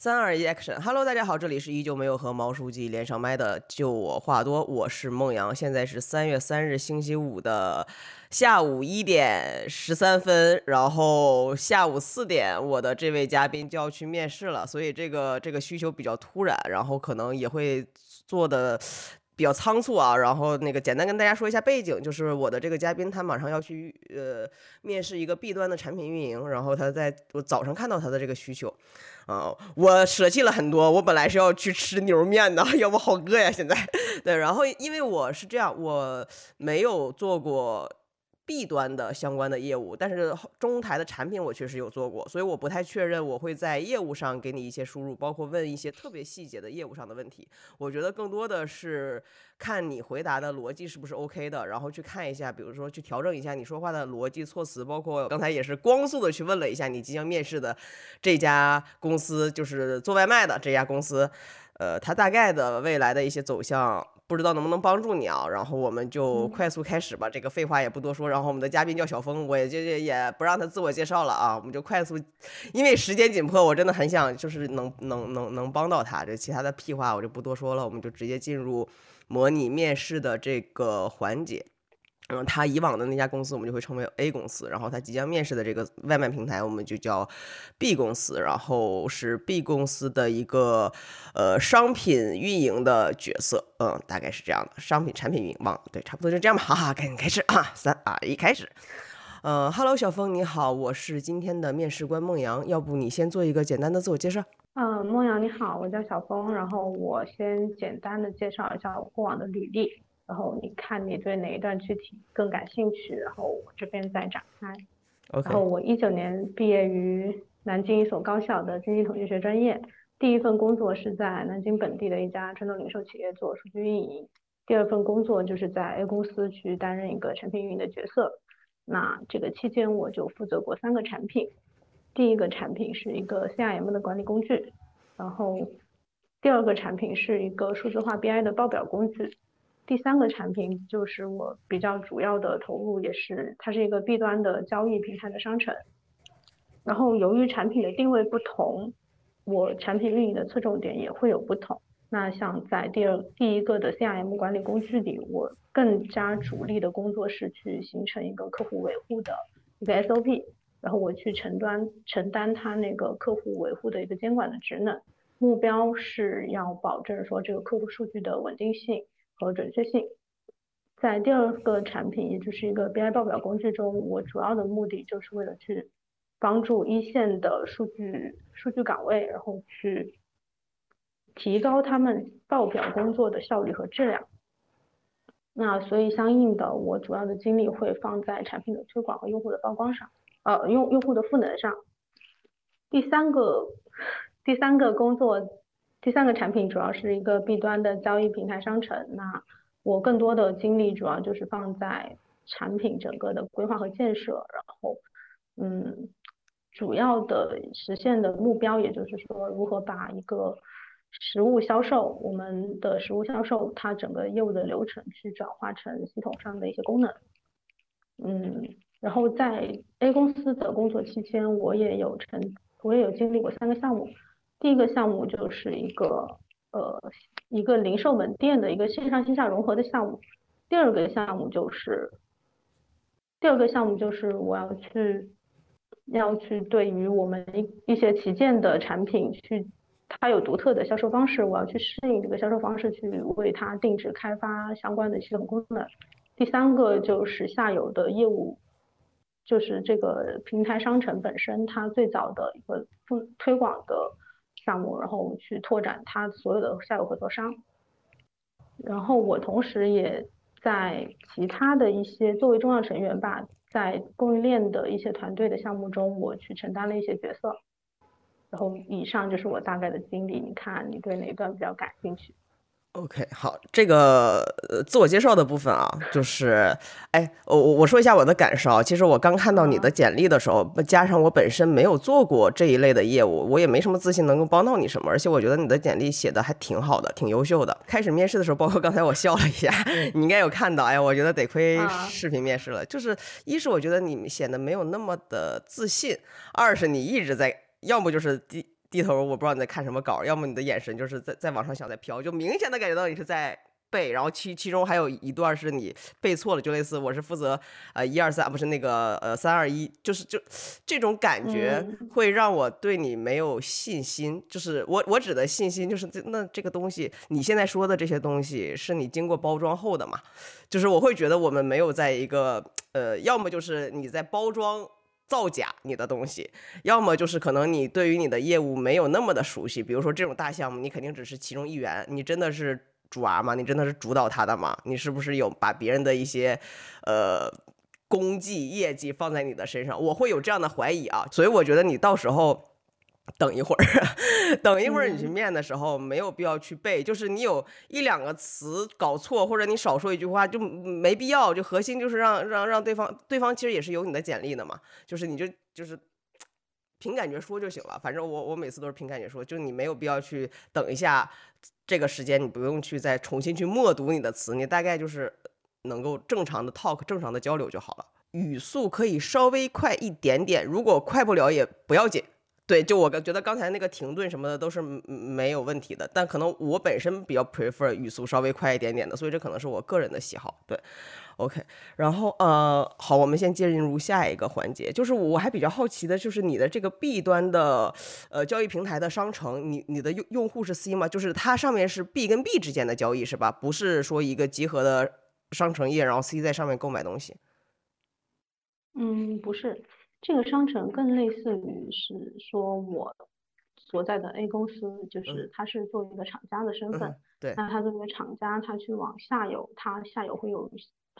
三二一，action！Hello，大家好，这里是依旧没有和毛书记连上麦的，就我话多，我是孟阳，现在是三月三日星期五的下午一点十三分，然后下午四点，我的这位嘉宾就要去面试了，所以这个这个需求比较突然，然后可能也会做的。比较仓促啊，然后那个简单跟大家说一下背景，就是我的这个嘉宾他马上要去呃面试一个 B 端的产品运营，然后他在我早上看到他的这个需求，啊，我舍弃了很多，我本来是要去吃牛肉面的，要不好饿呀现在，对，然后因为我是这样，我没有做过。B 端的相关的业务，但是中台的产品我确实有做过，所以我不太确认我会在业务上给你一些输入，包括问一些特别细节的业务上的问题。我觉得更多的是看你回答的逻辑是不是 OK 的，然后去看一下，比如说去调整一下你说话的逻辑措辞，包括刚才也是光速的去问了一下你即将面试的这家公司，就是做外卖的这家公司，呃，它大概的未来的一些走向。不知道能不能帮助你啊？然后我们就快速开始吧，这个废话也不多说。然后我们的嘉宾叫小峰，我也就也不让他自我介绍了啊，我们就快速，因为时间紧迫，我真的很想就是能能能能帮到他。这其他的屁话我就不多说了，我们就直接进入模拟面试的这个环节。嗯，他以往的那家公司我们就会称为 A 公司，然后他即将面试的这个外卖平台我们就叫 B 公司，然后是 B 公司的一个呃商品运营的角色，嗯，大概是这样的，商品产品运营忘了，对，差不多就这样吧，哈哈，赶紧开始啊，三二一，开始。呃哈喽，小峰你好，我是今天的面试官孟阳，要不你先做一个简单的自我介绍？嗯，孟阳你好，我叫小峰，然后我先简单的介绍一下我过往的履历。然后你看你对哪一段具体更感兴趣，然后我这边再展开。然后我一九年毕业于南京一所高校的经济统计学专业，第一份工作是在南京本地的一家传统零售企业做数据运营，第二份工作就是在 A 公司去担任一个产品运营的角色。那这个期间我就负责过三个产品，第一个产品是一个 CRM 的管理工具，然后第二个产品是一个数字化 BI 的报表工具。第三个产品就是我比较主要的投入，也是它是一个 B 端的交易平台的商城。然后由于产品的定位不同，我产品运营的侧重点也会有不同。那像在第二第一个的 CRM 管理工具里，我更加主力的工作是去形成一个客户维护的一个 SOP，然后我去承担承担它那个客户维护的一个监管的职能，目标是要保证说这个客户数据的稳定性。和准确性，在第二个产品，也就是一个 BI 报表工具中，我主要的目的就是为了去帮助一线的数据数据岗位，然后去提高他们报表工作的效率和质量。那所以相应的，我主要的精力会放在产品的推广和用户的曝光上，呃，用用户的赋能上。第三个第三个工作。第三个产品主要是一个 B 端的交易平台商城，那我更多的精力主要就是放在产品整个的规划和建设，然后，嗯，主要的实现的目标，也就是说如何把一个实物销售，我们的实物销售它整个业务的流程去转化成系统上的一些功能，嗯，然后在 A 公司的工作期间，我也有成，我也有经历过三个项目。第一个项目就是一个呃一个零售门店的一个线上线下融合的项目，第二个项目就是第二个项目就是我要去要去对于我们一一些旗舰的产品去它有独特的销售方式，我要去适应这个销售方式，去为它定制开发相关的系统功能。第三个就是下游的业务，就是这个平台商城本身它最早的一个推推广的。项目，然后我们去拓展它所有的下游合作商，然后我同时也在其他的一些作为重要成员吧，在供应链的一些团队的项目中，我去承担了一些角色，然后以上就是我大概的经历，你看你对哪一段比较感兴趣？？OK，好，这个呃自我介绍的部分啊，就是，哎，我我我说一下我的感受。其实我刚看到你的简历的时候，加上我本身没有做过这一类的业务，我也没什么自信能够帮到你什么。而且我觉得你的简历写的还挺好的，挺优秀的。开始面试的时候，包括刚才我笑了一下，你应该有看到。哎呀，我觉得得亏视频面试了。就是一是我觉得你显得没有那么的自信，二是你一直在，要么就是第。低头，我不知道你在看什么稿，要么你的眼神就是在在往上想在飘，就明显的感觉到你是在。背，然后其其中还有一段是你背错了，就类似我是负责呃一二三，不是那个呃三二一，就是就这种感觉会让我对你没有信心。就是我我指的信心，就是这那这个东西，你现在说的这些东西是你经过包装后的嘛？就是我会觉得我们没有在一个呃，要么就是你在包装造假你的东西，要么就是可能你对于你的业务没有那么的熟悉。比如说这种大项目，你肯定只是其中一员，你真的是。主儿吗？你真的是主导他的吗？你是不是有把别人的一些，呃，功绩业绩放在你的身上？我会有这样的怀疑啊，所以我觉得你到时候等一会儿，等一会儿你去面的时候，没有必要去背，就是你有一两个词搞错，或者你少说一句话就没必要。就核心就是让让让对方，对方其实也是有你的简历的嘛，就是你就就是凭感觉说就行了。反正我我每次都是凭感觉说，就你没有必要去等一下。这个时间你不用去再重新去默读你的词，你大概就是能够正常的 talk 正常的交流就好了。语速可以稍微快一点点，如果快不了也不要紧。对，就我觉得刚才那个停顿什么的都是没有问题的，但可能我本身比较 prefer 语速稍微快一点点的，所以这可能是我个人的喜好。对。OK，然后呃，好，我们先进入下一个环节，就是我还比较好奇的，就是你的这个 B 端的呃交易平台的商城，你你的用用户是 C 吗？就是它上面是 B 跟 B 之间的交易是吧？不是说一个集合的商城页，然后 C 在上面购买东西。嗯，不是，这个商城更类似于是说我所在的 A 公司，就是它是作为一个厂家的身份，对，那它作为厂家，它去往下游，它下游会有。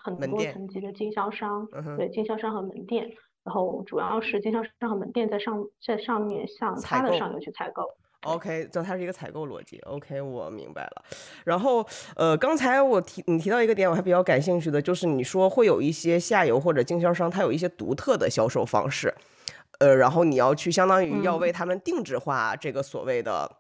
很多层级的经销商，对经销商和门店，然后主要是经销商和门店在上在上面向它的上游去采购。OK，这它是一个采购逻辑。OK，我明白了。然后呃，刚才我提你提到一个点，我还比较感兴趣的就是你说会有一些下游或者经销商，他有一些独特的销售方式，呃，然后你要去相当于要为他们定制化这个所谓的。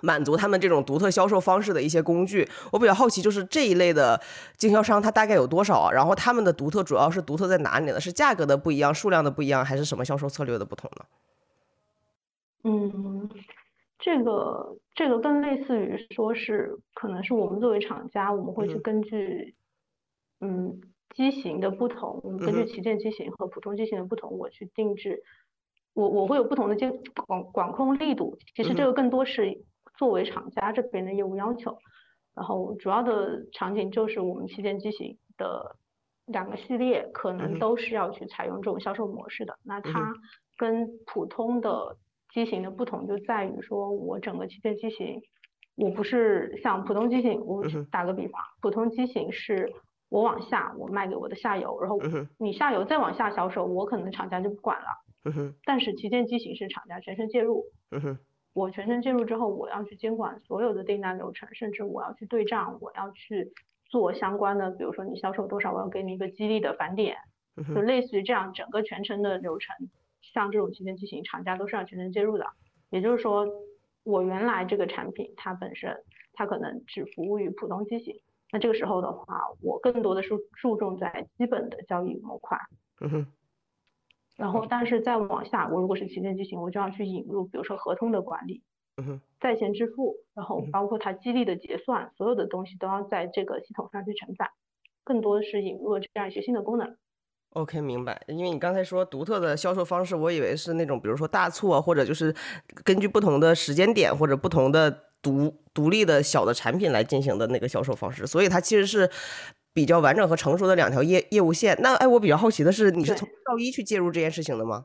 满足他们这种独特销售方式的一些工具，我比较好奇，就是这一类的经销商，它大概有多少啊？然后他们的独特主要是独特在哪里呢？是价格的不一样，数量的不一样，还是什么销售策略的不同呢？嗯，这个这个更类似于说是，可能是我们作为厂家，我们会去根据嗯机型的不同，我们根据旗舰机型和普通机型的不同，我去定制，我我会有不同的监管管控力度。其实这个更多是。作为厂家这边的业务要求，然后主要的场景就是我们旗舰机型的两个系列，可能都是要去采用这种销售模式的。那它跟普通的机型的不同就在于说，我整个旗舰机型，我不是像普通机型，我打个比方，普通机型是我往下我卖给我的下游，然后你下游再往下销售，我可能厂家就不管了。但是旗舰机型是厂家全程介入。我全程介入之后，我要去监管所有的订单流程，甚至我要去对账，我要去做相关的，比如说你销售多少，我要给你一个激励的返点，就类似于这样整个全程的流程。像这种旗舰机型，厂家都是要全程介入的。也就是说，我原来这个产品它本身它可能只服务于普通机型，那这个时候的话，我更多的是注重在基本的交易模块。嗯哼然后，但是再往下，我如果是旗舰机型，我就要去引入，比如说合同的管理，在线支付，然后包括它激励的结算，所有的东西都要在这个系统上去承载，更多的是引入了这样一些新的功能。OK，明白。因为你刚才说独特的销售方式，我以为是那种，比如说大促啊，或者就是根据不同的时间点或者不同的独独立的小的产品来进行的那个销售方式，所以它其实是。比较完整和成熟的两条业业务线。那哎，我比较好奇的是，你是从到一去介入这件事情的吗？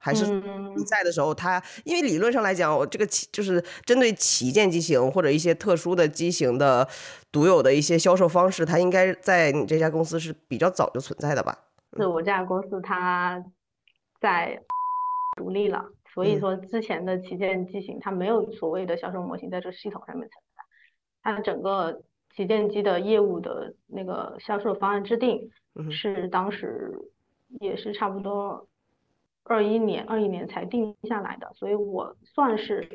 还是你在的时候，他因为理论上来讲，我这个旗就是针对旗舰机型或者一些特殊的机型的独有的一些销售方式，它应该在你这家公司是比较早就存在的吧？是我这家公司它在独立了，所以说之前的旗舰机型它没有所谓的销售模型在这系统上面存在，它整个。旗舰机的业务的那个销售方案制定，是当时也是差不多二一年二一年才定下来的，所以我算是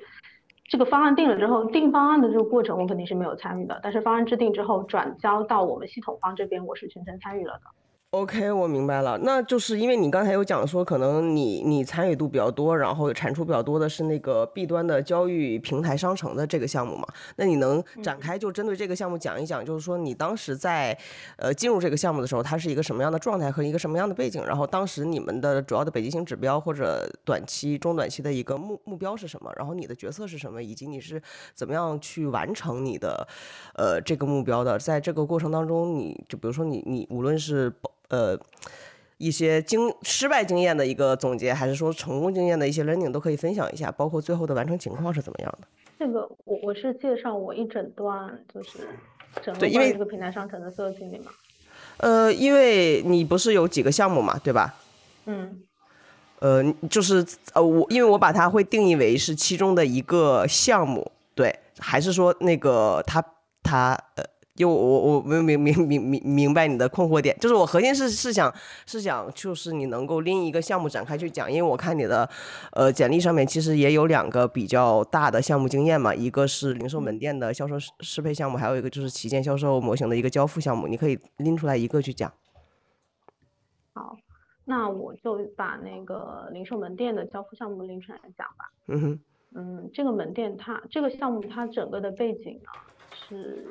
这个方案定了之后，定方案的这个过程我肯定是没有参与的，但是方案制定之后转交到我们系统方这边，我是全程参与了的。OK，我明白了，那就是因为你刚才有讲说，可能你你参与度比较多，然后产出比较多的是那个 B 端的交易平台商城的这个项目嘛？那你能展开就针对这个项目讲一讲，就是说你当时在呃进入这个项目的时候，它是一个什么样的状态和一个什么样的背景？然后当时你们的主要的北极星指标或者短期、中短期的一个目目标是什么？然后你的角色是什么？以及你是怎么样去完成你的呃这个目标的？在这个过程当中，你就比如说你你无论是呃，一些经失败经验的一个总结，还是说成功经验的一些 learning 都可以分享一下，包括最后的完成情况是怎么样的？这个我我是介绍我一整段就是整个这个平台商城的所有经历嘛。呃，因为你不是有几个项目嘛，对吧？嗯。呃，就是呃我因为我把它会定义为是其中的一个项目，对，还是说那个他他呃。就我我明明明明明明白你的困惑点，就是我核心是是想是想就是你能够拎一个项目展开去讲，因为我看你的呃简历上面其实也有两个比较大的项目经验嘛，一个是零售门店的销售适适配项目，还有一个就是旗舰销售模型的一个交付项目，你可以拎出来一个去讲。好，那我就把那个零售门店的交付项目拎出来讲吧。嗯哼。嗯，这个门店它这个项目它整个的背景呢是。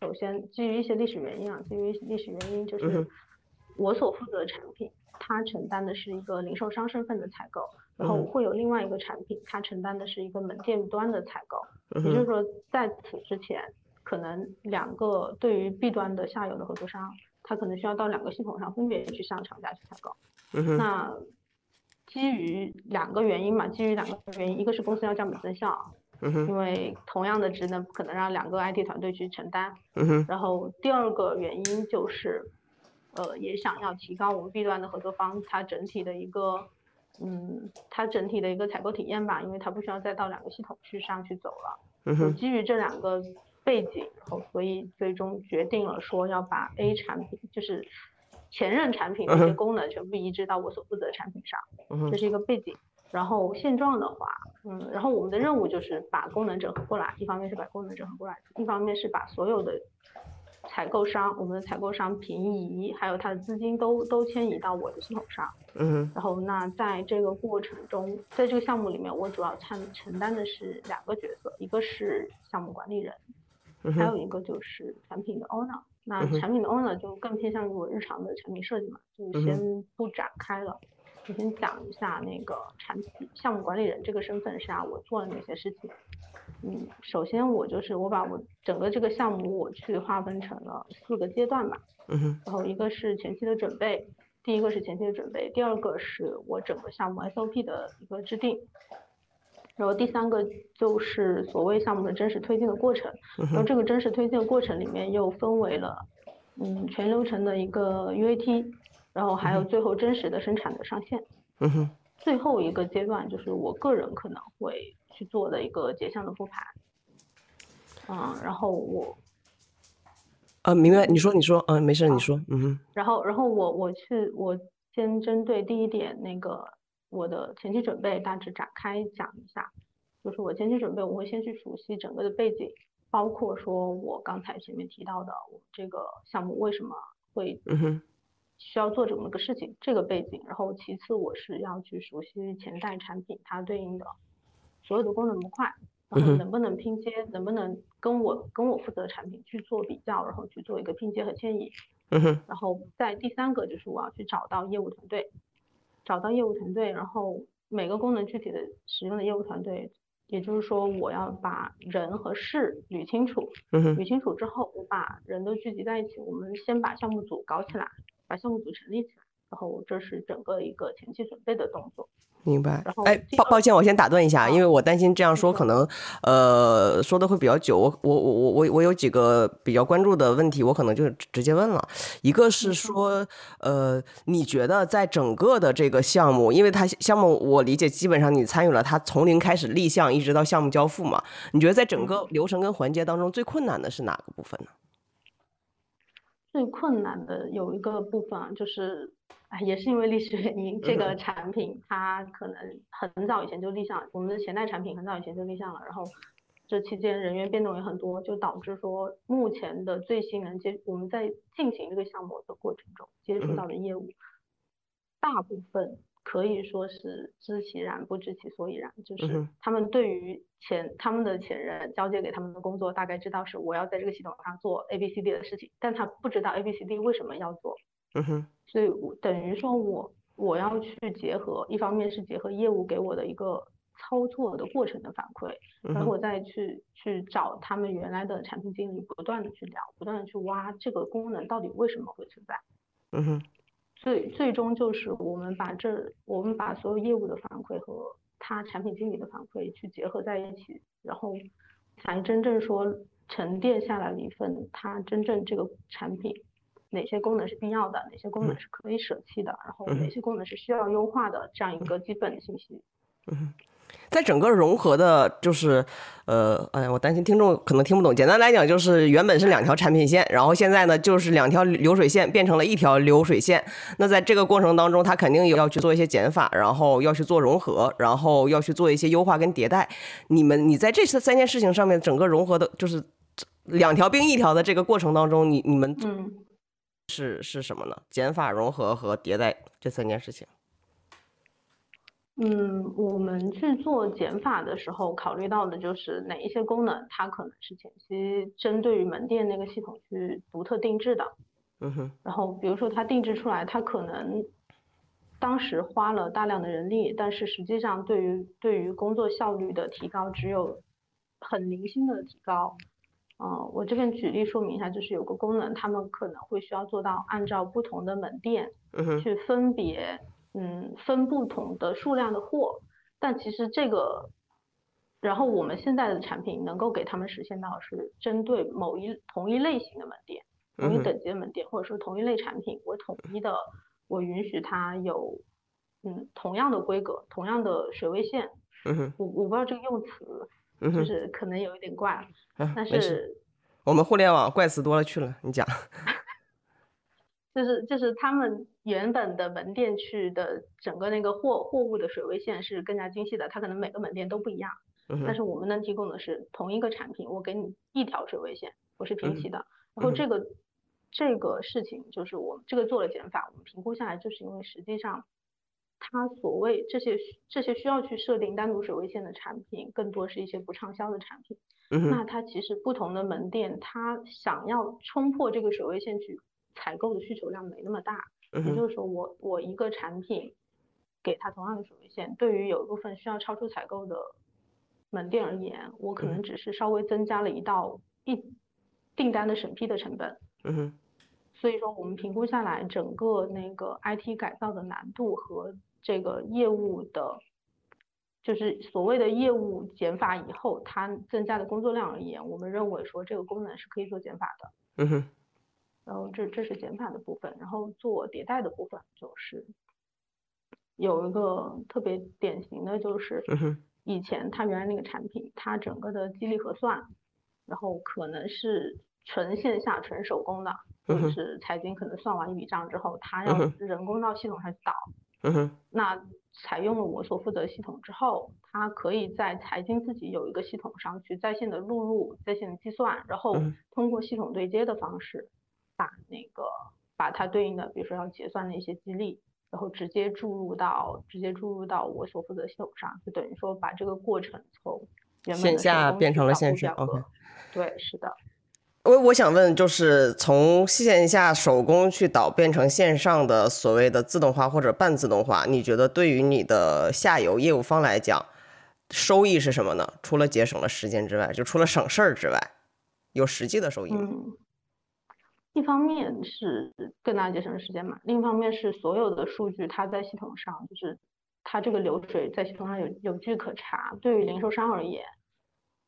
首先，基于一些历史原因啊，基于历史原因，就是我所负责的产品，它承担的是一个零售商身份的采购，然后会有另外一个产品，它承担的是一个门店端的采购。也就是说，在此之前，可能两个对于 B 端的下游的合作商，他可能需要到两个系统上分别去向厂家去采购。那基于两个原因嘛，基于两个原因，一个是公司要降本增效。因为同样的职能不可能让两个 IT 团队去承担。然后第二个原因就是，呃，也想要提高我们 B 端的合作方它整体的一个，嗯，它整体的一个采购体验吧，因为它不需要再到两个系统去上去走了。基于这两个背景，然后所以最终决定了说要把 A 产品，就是前任产品的一些功能全部移植到我所负责的产品上。这是一个背景。然后现状的话，嗯，然后我们的任务就是把功能整合过来，一方面是把功能整合过来，一方面是把所有的采购商，我们的采购商平移，还有他的资金都都迁移到我的系统上。嗯。然后那在这个过程中，在这个项目里面，我主要参承担的是两个角色，一个是项目管理人，还有一个就是产品的 owner。那产品的 owner 就更偏向于我日常的产品设计嘛，就先不展开了。我先讲一下那个产品项目管理人这个身份下我做了哪些事情。嗯，首先我就是我把我整个这个项目我去划分成了四个阶段吧。嗯哼。然后一个是前期的准备，第一个是前期的准备，第二个是我整个项目 SOP 的一个制定，然后第三个就是所谓项目的真实推进的过程。然后这个真实推进的过程里面又分为了嗯全流程的一个 UAT。然后还有最后真实的生产的上线，嗯哼，最后一个阶段就是我个人可能会去做的一个结项的复盘，嗯，然后我，啊，明白，你说你说，嗯，没事，你说，嗯哼，然后然后我我去我先针对第一点那个我的前期准备大致展开讲一下，就是我前期准备我会先去熟悉整个的背景，包括说我刚才前面提到的我这个项目为什么会，嗯哼。需要做这么个事情，这个背景，然后其次我是要去熟悉前代产品它对应的所有的功能模块，然后能不能拼接，能不能跟我跟我负责的产品去做比较，然后去做一个拼接和迁移。然后在第三个就是我要去找到业务团队，找到业务团队，然后每个功能具体的使用的业务团队，也就是说我要把人和事捋清楚。捋清楚之后，我把人都聚集在一起，我们先把项目组搞起来。把项目组成立起来，然后这是整个一个前期准备的动作。明白。然后，哎，抱抱歉，我先打断一下，因为我担心这样说可能，呃，说的会比较久。我我我我我我有几个比较关注的问题，我可能就直接问了。一个是说，呃，你觉得在整个的这个项目，因为它项目我理解基本上你参与了，它从零开始立项一直到项目交付嘛？你觉得在整个流程跟环节当中最困难的是哪个部分呢？最困难的有一个部分啊，就是，哎，也是因为历史原因，这个产品它可能很早以前就立项，我们的前代产品很早以前就立项了，然后这期间人员变动也很多，就导致说目前的最新能接我们在进行这个项目的过程中接触到的业务，大部分可以说是知其然不知其所以然，就是他们对于前他们的前任交接给他们的工作，大概知道是我要在这个系统上做 A B C D 的事情，但他不知道 A B C D 为什么要做，嗯哼，所以我等于说我我要去结合，一方面是结合业务给我的一个。操作的过程的反馈，然后我再去去找他们原来的产品经理，不断的去聊，不断的去挖这个功能到底为什么会存在。嗯哼，最最终就是我们把这我们把所有业务的反馈和他产品经理的反馈去结合在一起，然后才真正说沉淀下来了一份他真正这个产品哪些功能是必要的，哪些功能是可以舍弃的，然后哪些功能是需要优化的这样一个基本的信息。嗯哼。在整个融合的，就是呃，哎呀，我担心听众可能听不懂。简单来讲，就是原本是两条产品线，然后现在呢，就是两条流水线变成了一条流水线。那在这个过程当中，它肯定也要去做一些减法，然后要去做融合，然后要去做一些优化跟迭代。你们，你在这三件事情上面，整个融合的，就是两条并一条的这个过程当中，你你们是是什么呢？减法、融合和迭代这三件事情。嗯，我们去做减法的时候，考虑到的就是哪一些功能，它可能是前期针对于门店那个系统去独特定制的。嗯哼。然后，比如说它定制出来，它可能当时花了大量的人力，但是实际上对于对于工作效率的提高，只有很零星的提高。嗯，我这边举例说明一下，就是有个功能，他们可能会需要做到按照不同的门店去分别。嗯，分不同的数量的货，但其实这个，然后我们现在的产品能够给他们实现到是针对某一同一类型的门店，同一等级的门店，或者说同一类产品，我统一的，我允许它有，嗯，同样的规格，同样的水位线。嗯哼。我我不知道这个用词，就是可能有一点怪，但是我们互联网怪词多了去了，你讲。就是就是他们原本的门店去的整个那个货货物的水位线是更加精细的，它可能每个门店都不一样。但是我们能提供的是同一个产品，我给你一条水位线，我是平齐的。然后这个这个事情就是我这个做了减法，我们评估下来就是因为实际上它所谓这些这些需要去设定单独水位线的产品，更多是一些不畅销的产品。那它其实不同的门店，它想要冲破这个水位线去。采购的需求量没那么大，也就是说，我我一个产品给他同样的水位线，对于有一部分需要超出采购的门店而言，我可能只是稍微增加了一道一订单的审批的成本。嗯哼。所以说，我们评估下来，整个那个 IT 改造的难度和这个业务的，就是所谓的业务减法以后，它增加的工作量而言，我们认为说这个功能是可以做减法的。嗯哼。然后这这是减法的部分，然后做迭代的部分就是有一个特别典型的就是，以前他原来那个产品，它整个的激励核算，然后可能是纯线下纯手工的，就是财经可能算完一笔账之后，他要人工到系统上去导，那采用了我所负责系统之后，它可以在财经自己有一个系统上去在线的录入、在线的计算，然后通过系统对接的方式。把那个把它对应的，比如说要结算的一些激励，然后直接注入到直接注入到我所负责系统上，就等于说把这个过程从线下变成了线上。OK，对，是的。我我想问，就是从线下手工去导变成线上的所谓的自动化或者半自动化，你觉得对于你的下游业务方来讲，收益是什么呢？除了节省了时间之外，就除了省事儿之外，有实际的收益吗？一方面是更大节省时间嘛，另一方面是所有的数据它在系统上，就是它这个流水在系统上有有据可查。对于零售商而言，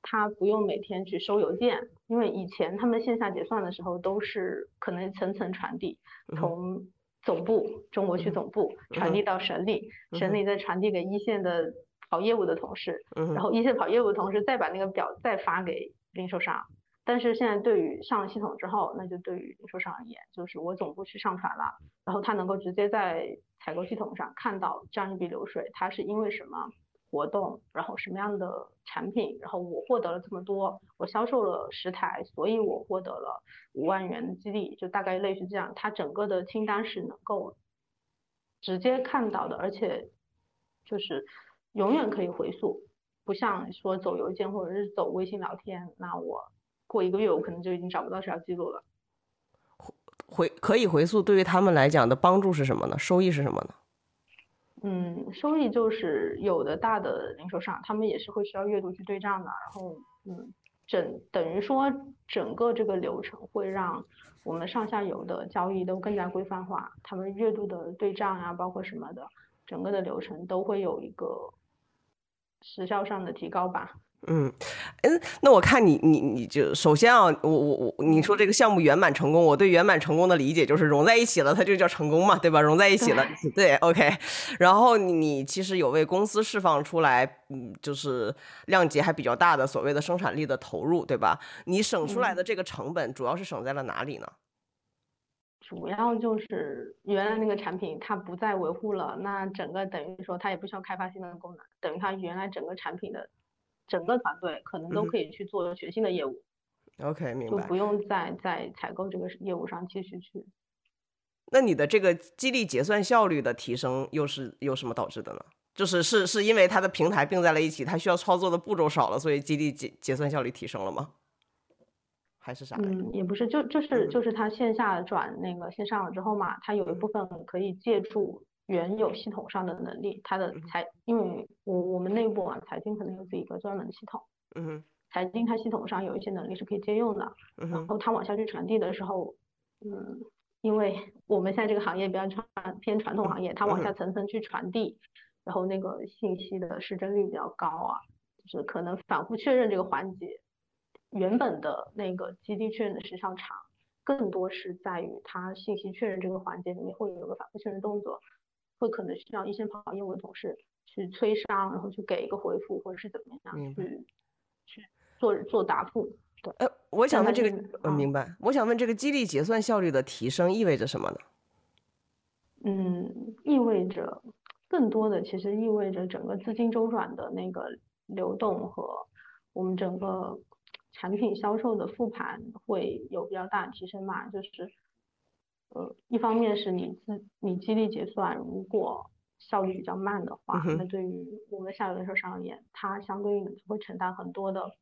他不用每天去收邮件，因为以前他们线下结算的时候都是可能层层传递，从总部中国区总部传递到省里，省里再传递给一线的跑业务的同事，然后一线跑业务的同事再把那个表再发给零售商。但是现在对于上了系统之后，那就对于零售商而言，就是我总部去上传了，然后他能够直接在采购系统上看到这样一笔流水，它是因为什么活动，然后什么样的产品，然后我获得了这么多，我销售了十台，所以我获得了五万元的激励，就大概类似这样。它整个的清单是能够直接看到的，而且就是永远可以回溯，不像说走邮件或者是走微信聊天，那我过一个月我可能就已经找不到这条记录了。回可以回溯，对于他们来讲的帮助是什么呢？收益是什么呢？嗯，收益就是有的大的零售商，他们也是会需要月度去对账的。然后，嗯，整等于说整个这个流程会让我们上下游的交易都更加规范化。他们月度的对账啊，包括什么的，整个的流程都会有一个时效上的提高吧。嗯，嗯，那我看你，你，你就首先啊，我，我，我，你说这个项目圆满成功，我对圆满成功的理解就是融在一起了，它就叫成功嘛，对吧？融在一起了，对，OK。然后你其实有为公司释放出来，嗯，就是量级还比较大的所谓的生产力的投入，对吧？你省出来的这个成本主要是省在了哪里呢？主要就是原来那个产品它不再维护了，那整个等于说它也不需要开发新的功能，等于它原来整个产品的。整个团队可能都可以去做全新的业务，OK，明白，就不用再在采购这个业务上继续去。那你的这个激励结算效率的提升又是由什么导致的呢？就是是是因为它的平台并在了一起，它需要操作的步骤少了，所以激励结结算效率提升了吗？还是啥？嗯，也不是，就就是就是它线下转那个线上了之后嘛，它有一部分可以借助。原有系统上的能力，它的财，因为我我们内部啊，财经可能有自己一个专门的系统，嗯财经它系统上有一些能力是可以借用的，然。后它往下去传递的时候，嗯，因为我们现在这个行业比较传偏传统行业，它往下层层去传递，然后那个信息的失真率比较高啊，就是可能反复确认这个环节，原本的那个基地确认的时效长，更多是在于它信息确认这个环节里面会有个反复确认动作。会可能需要一线跑业务的同事去催商，然后去给一个回复，或者是怎么样去去做做答复。对，呃，我想问这个，呃，明白。我想问这个激励结算效率的提升意味着什么呢？嗯，意味着更多的其实意味着整个资金周转的那个流动和我们整个产品销售的复盘会有比较大的提升嘛，就是。呃，一方面是你自你激励结算，如果效率比较慢的话，那对于我们下游零售商而言，它相对应的会承担很多的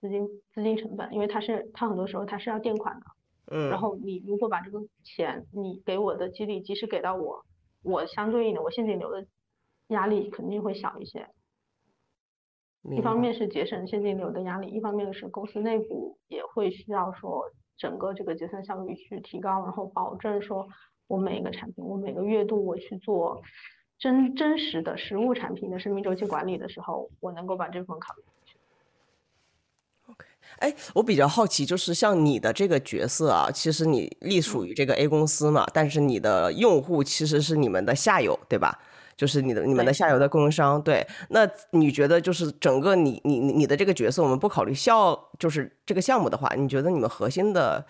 资金资金成本，因为它是它很多时候它是要垫款的，嗯，然后你如果把这个钱你给我的激励及时给到我，我相对应的我现金流的压力肯定会小一些。一方面是节省现金流的压力，一方面是公司内部也会需要说。整个这个结算效率去提高，然后保证说，我每一个产品，我每个月度我去做真真实的实物产品的生命周期管理的时候，我能够把这部分考虑进去。OK，哎，我比较好奇，就是像你的这个角色啊，其实你隶属于这个 A 公司嘛，但是你的用户其实是你们的下游，对吧？就是你的你们的下游的供应商，对，那你觉得就是整个你你你的这个角色，我们不考虑效，就是这个项目的话，你觉得你们核心的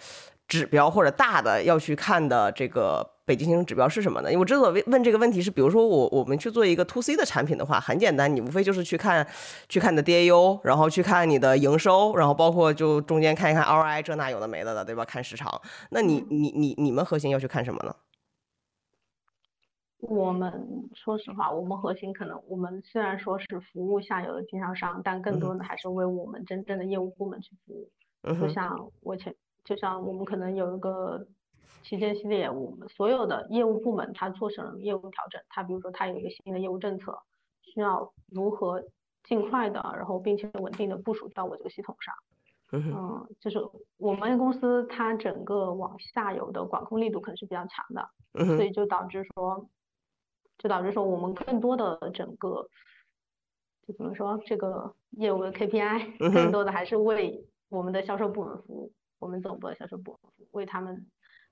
指标或者大的要去看的这个北极星指标是什么呢？因为我之所以问这个问题是，比如说我我们去做一个 to C 的产品的话，很简单，你无非就是去看去看你的 DAU，然后去看你的营收，然后包括就中间看一看 ROI 这那有的没的的，对吧？看时长，那你你你你们核心要去看什么呢？我们说实话，我们核心可能，我们虽然说是服务下游的经销商，但更多的还是为我们真正的业务部门去服务。就像我前，就像我们可能有一个旗舰系列，我们所有的业务部门它做成业务调整，它比如说它有一个新的业务政策，需要如何尽快的，然后并且稳定的部署到我这个系统上。嗯，就是我们公司它整个往下游的管控力度可能是比较强的，所以就导致说。就导致说我们更多的整个，就怎么说这个业务的 KPI，更多的还是为我们的销售部门服务，我们总部的销售部门服务，为他们，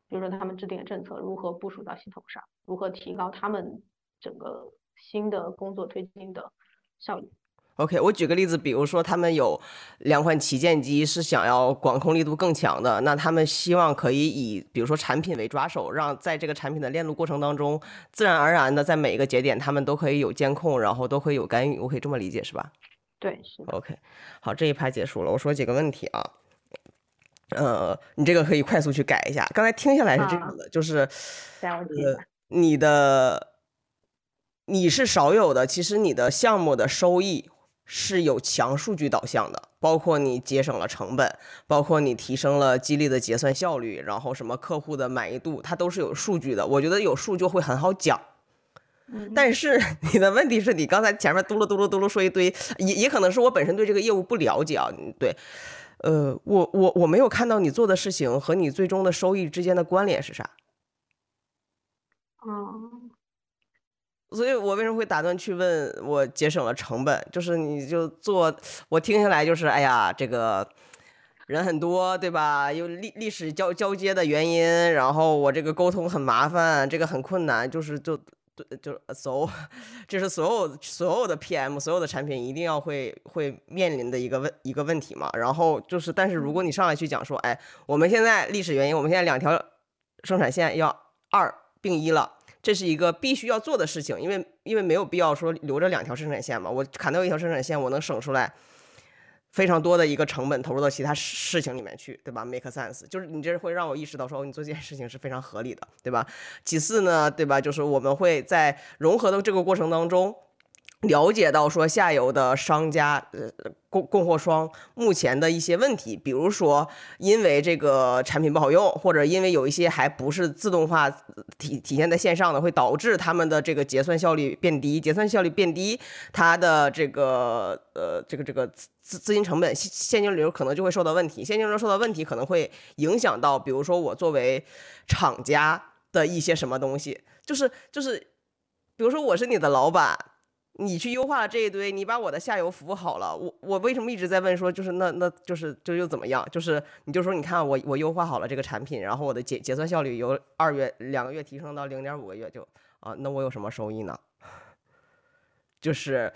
比如说他们制定的政策如何部署到系统上，如何提高他们整个新的工作推进的效率。OK，我举个例子，比如说他们有两款旗舰机是想要管控力度更强的，那他们希望可以以比如说产品为抓手，让在这个产品的链路过程当中，自然而然的在每一个节点他们都可以有监控，然后都可以有干预，我可以这么理解是吧？对，是。OK，好，这一趴结束了，我说几个问题啊，呃，你这个可以快速去改一下，刚才听下来是这样的，就是呃，你的你是少有的，其实你的项目的收益。是有强数据导向的，包括你节省了成本，包括你提升了激励的结算效率，然后什么客户的满意度，它都是有数据的。我觉得有数据会很好讲。但是你的问题是你刚才前面嘟噜嘟噜嘟噜说一堆，也也可能是我本身对这个业务不了解啊。对，呃，我我我没有看到你做的事情和你最终的收益之间的关联是啥。哦。所以我为什么会打断去问？我节省了成本，就是你就做，我听下来就是，哎呀，这个人很多，对吧？有历历史交交接的原因，然后我这个沟通很麻烦，这个很困难，就是就对就 so，这是所有所有的 PM 所有的产品一定要会会面临的一个问一个问题嘛。然后就是，但是如果你上来去讲说，哎，我们现在历史原因，我们现在两条生产线要二并一了。这是一个必须要做的事情，因为因为没有必要说留着两条生产线嘛，我砍掉一条生产线，我能省出来非常多的一个成本，投入到其他事情里面去，对吧？Make sense，就是你这会让我意识到说，你做这件事情是非常合理的，对吧？其次呢，对吧？就是我们会在融合的这个过程当中。了解到说下游的商家呃供供货商目前的一些问题，比如说因为这个产品不好用，或者因为有一些还不是自动化体体现在线上的，会导致他们的这个结算效率变低，结算效率变低，它的这个呃这个这个资资金成本现金流可能就会受到问题，现金流受到问题可能会影响到，比如说我作为厂家的一些什么东西，就是就是，比如说我是你的老板。你去优化了这一堆，你把我的下游服务好了，我我为什么一直在问说，就是那那就是就又怎么样？就是你就说你看我我优化好了这个产品，然后我的结结算效率由二月两个月提升到零点五个月，就啊，那我有什么收益呢？就是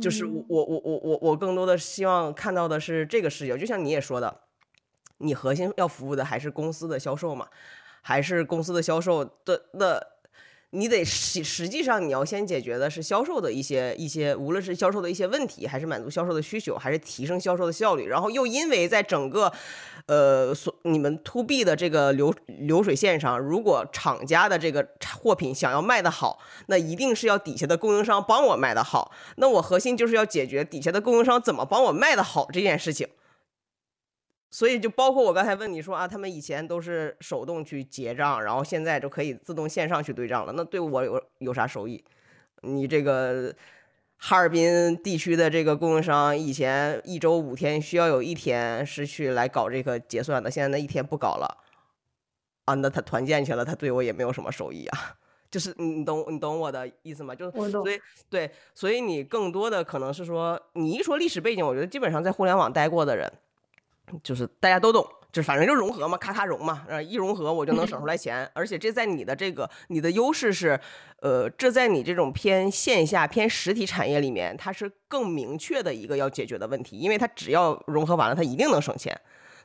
就是我我我我我我更多的希望看到的是这个视角，就像你也说的，你核心要服务的还是公司的销售嘛，还是公司的销售的那。你得实实际上你要先解决的是销售的一些一些，无论是销售的一些问题，还是满足销售的需求，还是提升销售的效率。然后又因为在整个，呃，所你们 to B 的这个流流水线上，如果厂家的这个货品想要卖得好，那一定是要底下的供应商帮我卖得好。那我核心就是要解决底下的供应商怎么帮我卖得好这件事情。所以就包括我刚才问你说啊，他们以前都是手动去结账，然后现在就可以自动线上去对账了。那对我有有啥收益？你这个哈尔滨地区的这个供应商，以前一周五天需要有一天是去来搞这个结算的，现在那一天不搞了啊？那他团建去了，他对我也没有什么收益啊。就是你懂你懂我的意思吗？就是所以对，所以你更多的可能是说，你一说历史背景，我觉得基本上在互联网待过的人。就是大家都懂，就反正就融合嘛，咔咔融嘛，啊，一融合我就能省出来钱，而且这在你的这个你的优势是，呃，这在你这种偏线下偏实体产业里面，它是更明确的一个要解决的问题，因为它只要融合完了，它一定能省钱，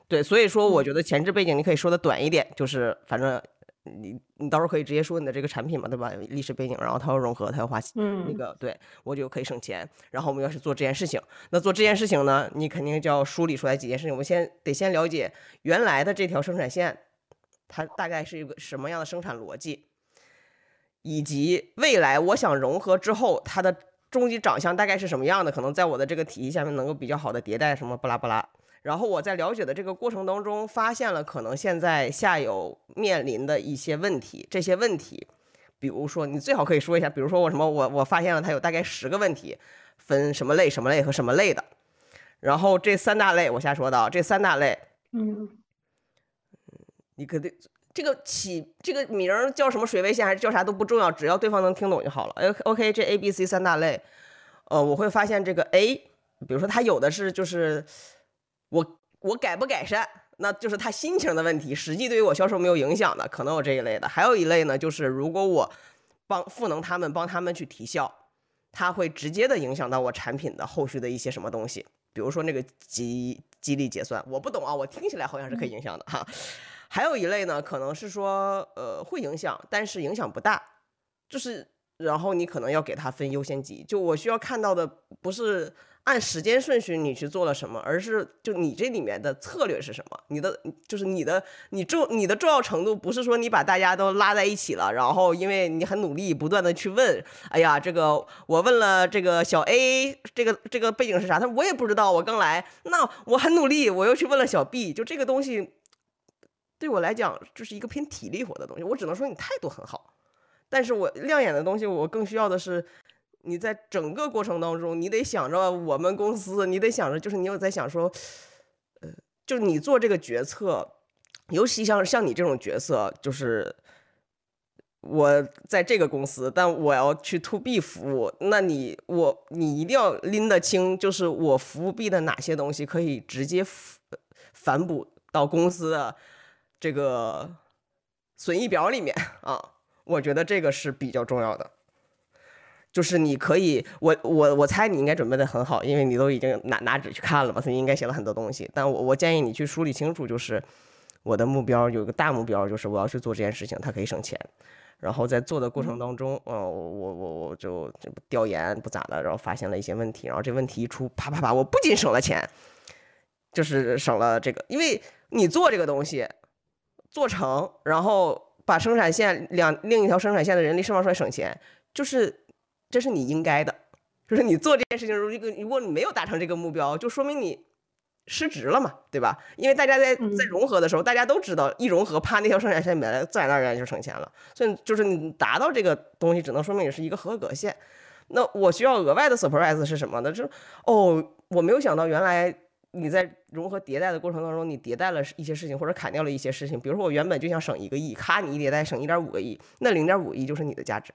对，所以说我觉得前置背景你可以说的短一点，就是反正。你你到时候可以直接说你的这个产品嘛，对吧？历史背景，然后它要融合，它要花嗯，那个对我就可以省钱。然后我们要去做这件事情，那做这件事情呢，你肯定就要梳理出来几件事情。我们先得先了解原来的这条生产线，它大概是一个什么样的生产逻辑，以及未来我想融合之后它的终极长相大概是什么样的，可能在我的这个体系下面能够比较好的迭代什么巴拉巴拉。然后我在了解的这个过程当中，发现了可能现在下游面临的一些问题。这些问题，比如说你最好可以说一下，比如说我什么，我我发现了它有大概十个问题，分什么类、什么类和什么类的。然后这三大类我瞎说的，这三大类，嗯，你肯定这个起这个名儿叫什么水位线还是叫啥都不重要，只要对方能听懂就好了。OK，这 A、B、C 三大类，呃，我会发现这个 A，比如说它有的是就是。我我改不改善，那就是他心情的问题，实际对于我销售没有影响的，可能有这一类的。还有一类呢，就是如果我帮赋能他们，帮他们去提效，它会直接的影响到我产品的后续的一些什么东西，比如说那个激激励结算，我不懂啊，我听起来好像是可以影响的哈。还有一类呢，可能是说呃会影响，但是影响不大，就是然后你可能要给他分优先级，就我需要看到的不是。按时间顺序你去做了什么，而是就你这里面的策略是什么？你的就是你的你重你的重要程度不是说你把大家都拉在一起了，然后因为你很努力不断的去问，哎呀，这个我问了这个小 A，这个这个背景是啥？他说我也不知道，我刚来。那我很努力，我又去问了小 B，就这个东西对我来讲就是一个偏体力活的东西，我只能说你态度很好，但是我亮眼的东西我更需要的是。你在整个过程当中，你得想着我们公司，你得想着就是你有在想说，呃，就你做这个决策，尤其像像你这种角色，就是我在这个公司，但我要去 to B 服务，那你我你一定要拎得清，就是我服务 B 的哪些东西可以直接反哺到公司的这个损益表里面啊，我觉得这个是比较重要的。就是你可以，我我我猜你应该准备的很好，因为你都已经拿拿纸去看了嘛，所以应该写了很多东西。但我我建议你去梳理清楚，就是我的目标有一个大目标，就是我要去做这件事情，它可以省钱。然后在做的过程当中，嗯，我我我我就调研不咋的，然后发现了一些问题，然后这问题一出，啪啪啪，我不仅省了钱，就是省了这个，因为你做这个东西做成，然后把生产线两另一条生产线的人力释放出来省钱，就是。这是你应该的，就是你做这件事情，如果如果你没有达成这个目标，就说明你失职了嘛，对吧？因为大家在在融合的时候，大家都知道一融合，啪，那条生产线没了，自然而然就省钱了。所以就是你达到这个东西，只能说明你是一个合格线。那我需要额外的 surprise 是什么呢？就是哦，我没有想到原来你在融合迭代的过程当中，你迭代了一些事情，或者砍掉了一些事情。比如说我原本就想省一个亿，咔，你一迭代省一点五个亿，那零点五亿就是你的价值。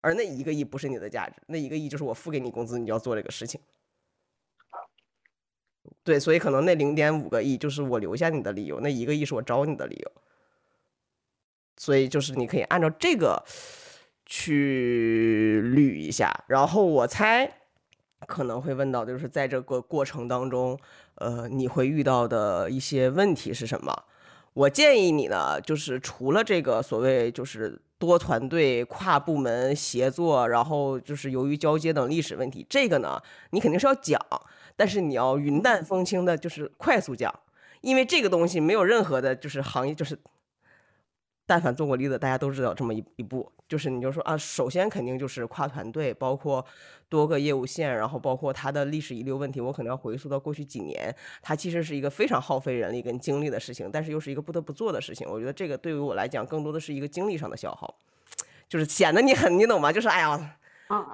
而那一个亿不是你的价值，那一个亿就是我付给你工资，你就要做这个事情。对，所以可能那零点五个亿就是我留下你的理由，那一个亿是我招你的理由。所以就是你可以按照这个去捋一下，然后我猜可能会问到，就是在这个过程当中，呃，你会遇到的一些问题是什么？我建议你呢，就是除了这个所谓就是多团队、跨部门协作，然后就是由于交接等历史问题，这个呢，你肯定是要讲，但是你要云淡风轻的，就是快速讲，因为这个东西没有任何的，就是行业就是。但凡做过例子，大家都知道这么一一步，就是你就说啊，首先肯定就是跨团队，包括多个业务线，然后包括它的历史遗留问题，我可能要回溯到过去几年，它其实是一个非常耗费人力跟精力的事情，但是又是一个不得不做的事情。我觉得这个对于我来讲，更多的是一个精力上的消耗，就是显得你很，你懂吗？就是哎呀。啊，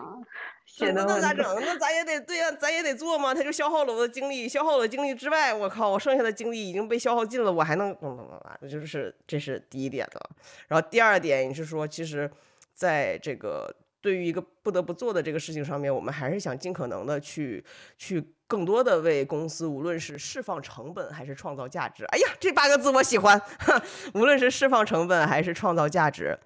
那那咋整？那咱也得对呀，咱也得做嘛。他就消耗了我的精力，消耗了精力之外，我靠，我剩下的精力已经被消耗尽了，我还能怎么怎么那就是这是第一点的。然后第二点，你是说，其实在这个对于一个不得不做的这个事情上面，我们还是想尽可能的去去更多的为公司，无论是释放成本还是创造价值。哎呀，这八个字我喜欢，无论是释放成本还是创造价值。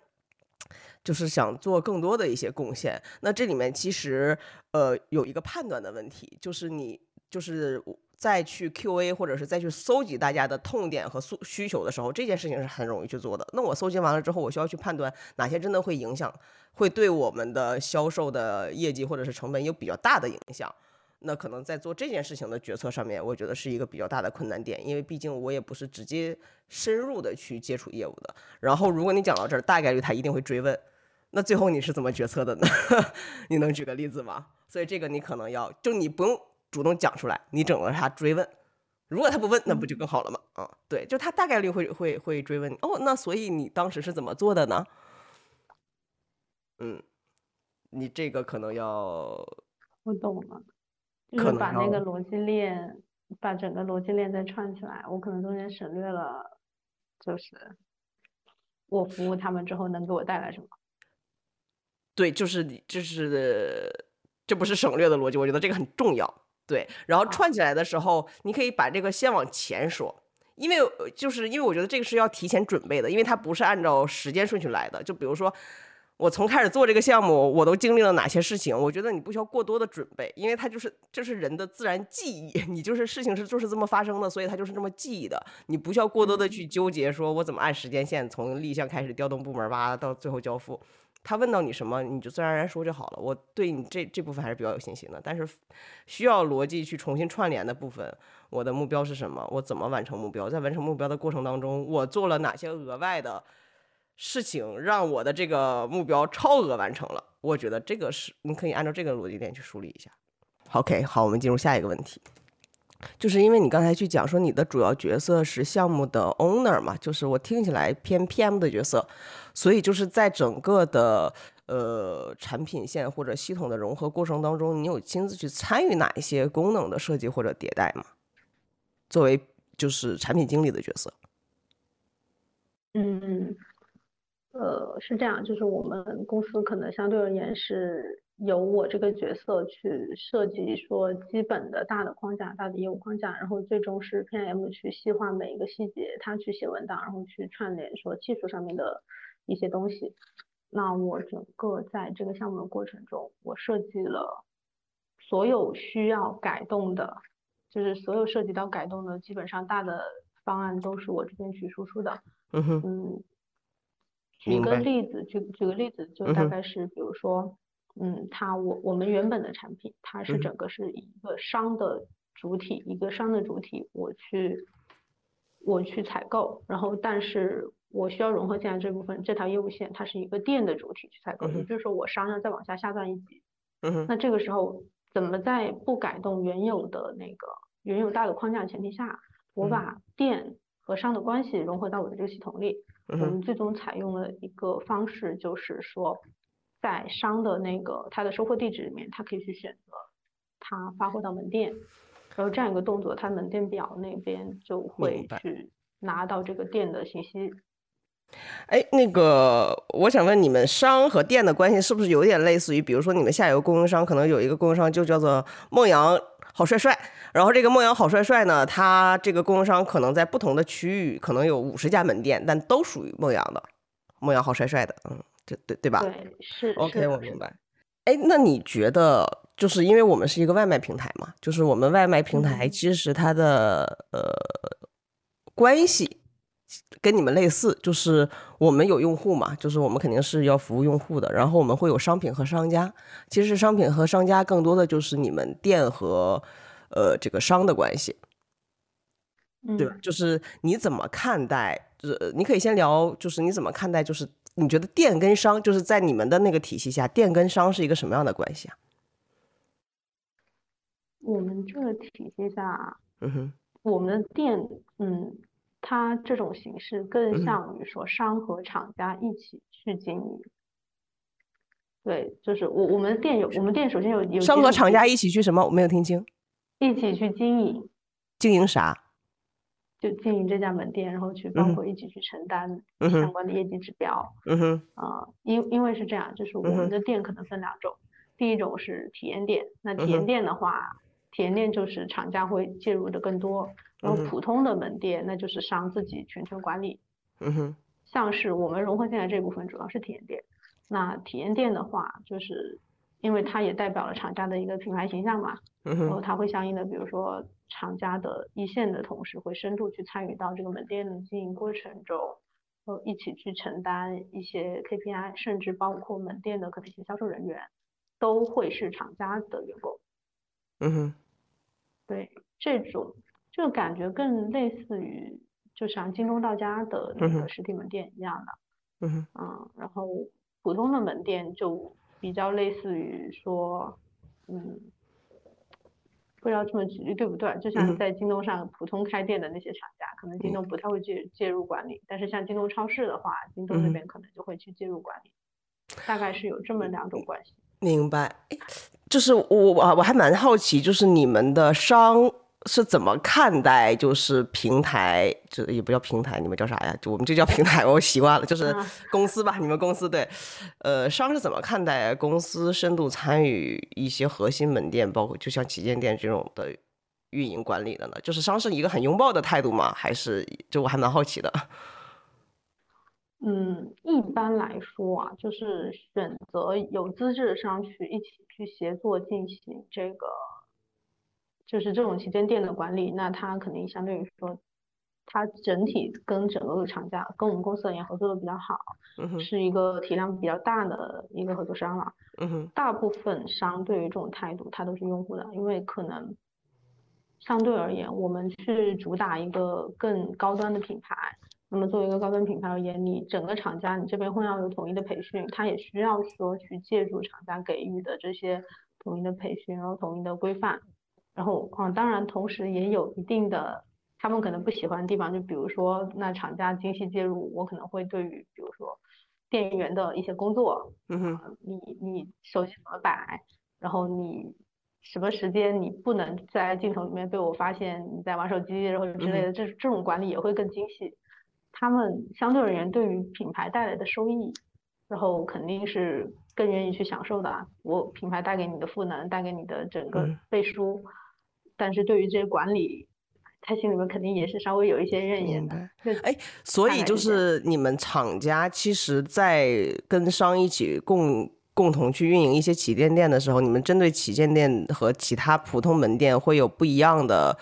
就是想做更多的一些贡献，那这里面其实呃有一个判断的问题，就是你就是再去 Q&A 或者是再去搜集大家的痛点和诉需求的时候，这件事情是很容易去做的。那我搜集完了之后，我需要去判断哪些真的会影响，会对我们的销售的业绩或者是成本有比较大的影响。那可能在做这件事情的决策上面，我觉得是一个比较大的困难点，因为毕竟我也不是直接深入的去接触业务的。然后如果你讲到这儿，大概率他一定会追问。那最后你是怎么决策的呢？你能举个例子吗？所以这个你可能要，就你不用主动讲出来，你整个他追问。如果他不问，那不就更好了吗？啊，对，就他大概率会会会追问你。哦，那所以你当时是怎么做的呢？嗯，你这个可能要，我懂了，就是把那个逻辑链，把整个逻辑链再串起来。我可能中间省略了，就是我服务他们之后能给我带来什么。对，就是你，就是这不是省略的逻辑，我觉得这个很重要。对，然后串起来的时候，你可以把这个先往前说，因为就是因为我觉得这个是要提前准备的，因为它不是按照时间顺序来的。就比如说，我从开始做这个项目，我都经历了哪些事情？我觉得你不需要过多的准备，因为它就是这是人的自然记忆，你就是事情是就是这么发生的，所以它就是这么记忆的。你不需要过多的去纠结，说我怎么按时间线从立项开始调动部门吧，到最后交付。他问到你什么，你就自然而然说就好了。我对你这这部分还是比较有信心的，但是需要逻辑去重新串联的部分，我的目标是什么？我怎么完成目标？在完成目标的过程当中，我做了哪些额外的？事情让我的这个目标超额完成了，我觉得这个是你可以按照这个逻辑点去梳理一下。OK，好，我们进入下一个问题，就是因为你刚才去讲说你的主要角色是项目的 owner 嘛，就是我听起来偏 PM 的角色，所以就是在整个的呃产品线或者系统的融合过程当中，你有亲自去参与哪一些功能的设计或者迭代吗？作为就是产品经理的角色。嗯。呃，是这样，就是我们公司可能相对而言是由我这个角色去设计说基本的大的框架、大的业务框架，然后最终是 PM 去细化每一个细节，他去写文档，然后去串联说技术上面的一些东西。那我整个在这个项目的过程中，我设计了所有需要改动的，就是所有涉及到改动的，基本上大的方案都是我这边去输出的。嗯哼。嗯。举个例子，举举个例子，就大概是，比如说，嗯，它我我们原本的产品，它是整个是一个商的主体，一个商的主体，我去我去采购，然后但是我需要融合进来这部分这条业务线，它是一个店的主体去采购，也就是说我商要再往下下断一级，嗯那这个时候怎么在不改动原有的那个原有大的框架前提下，我把店和商的关系融合到我的这个系统里？我们最终采用了一个方式，就是说，在商的那个他的收货地址里面，他可以去选择他发货到门店，然后这样一个动作，他门店表那边就会去拿到这个店的信息。哎，那个，我想问你们商和店的关系是不是有点类似于，比如说你们下游供应商可能有一个供应商就叫做梦阳。好帅帅，然后这个梦阳好帅帅呢，他这个供应商可能在不同的区域，可能有五十家门店，但都属于梦阳的。梦阳好帅帅的，嗯，这对对吧？对，是。OK，我明白。哎，那你觉得，就是因为我们是一个外卖平台嘛，就是我们外卖平台其实它的呃关系。跟你们类似，就是我们有用户嘛，就是我们肯定是要服务用户的，然后我们会有商品和商家。其实商品和商家更多的就是你们店和呃这个商的关系，对吧？就是你怎么看待？就是你可以先聊，就是你怎么看待？就是你觉得店跟商，就是在你们的那个体系下，店跟商是一个什么样的关系啊？我们这个体系下，嗯哼，我们的店，嗯。它这种形式更像于说商和厂家一起去经营，对，就是我我们店有我们店首先有有商和厂家一起去什么？我没有听清。一起去经营。经营啥？就经营这家门店，然后去包括一起去承担相关的业绩指标。嗯哼。啊，因因为是这样，就是我们的店可能分两种，第一种是体验店，那体验店的话，体验店就是厂家会介入的更多。然后普通的门店，那就是商自己全权管理。嗯哼，像是我们融合进来这部分主要是体验店。那体验店的话，就是因为它也代表了厂家的一个品牌形象嘛。嗯哼，然后它会相应的，比如说厂家的一线的同事会深度去参与到这个门店的经营过程中，呃，一起去承担一些 KPI，甚至包括门店的可能一些销售人员都会是厂家的员工。嗯哼，对这种。这个感觉更类似于，就像京东到家的那个实体门店一样的，嗯嗯，然后普通的门店就比较类似于说，嗯，不知道这么举例对不对？就像在京东上普通开店的那些厂家，可能京东不太会介介入管理，但是像京东超市的话，京东那边可能就会去介入管理，大概是有这么两种关系。明白，就是我我我还蛮好奇，就是你们的商。是怎么看待就是平台，这也不叫平台，你们叫啥呀？就我们这叫平台，我习惯了，就是公司吧。你们公司对，呃，商是怎么看待公司深度参与一些核心门店，包括就像旗舰店这种的运营管理的呢？就是商是一个很拥抱的态度吗？还是就我还蛮好奇的。嗯，一般来说啊，就是选择有资质的商去一起去协作进行这个，就是这种旗舰店的管理，那它肯定相对于说，它整体跟整个厂家跟我们公司而言合作的比较好，是一个体量比较大的一个合作商了。大部分商对于这种态度，他都是拥护的，因为可能相对而言，我们去主打一个更高端的品牌。那么作为一个高端品牌而言，你整个厂家你这边会要有统一的培训，他也需要说去借助厂家给予的这些统一的培训，然后统一的规范，然后啊，当然同时也有一定的他们可能不喜欢的地方，就比如说那厂家精细介入，我可能会对于比如说店员的一些工作，嗯哼，你你手机怎么摆，然后你什么时间你不能在镜头里面被我发现你在玩手机，然后之类的，这这种管理也会更精细。他们相对而言，对于品牌带来的收益，然后肯定是更愿意去享受的。我品牌带给你的赋能，带给你的整个背书，但是对于这些管理，他心里面肯定也是稍微有一些怨言的。哎，所以就是你们厂家其实，在跟商一起共共同去运营一些旗舰店的时候，你们针对旗舰店和其他普通门店会有不一样的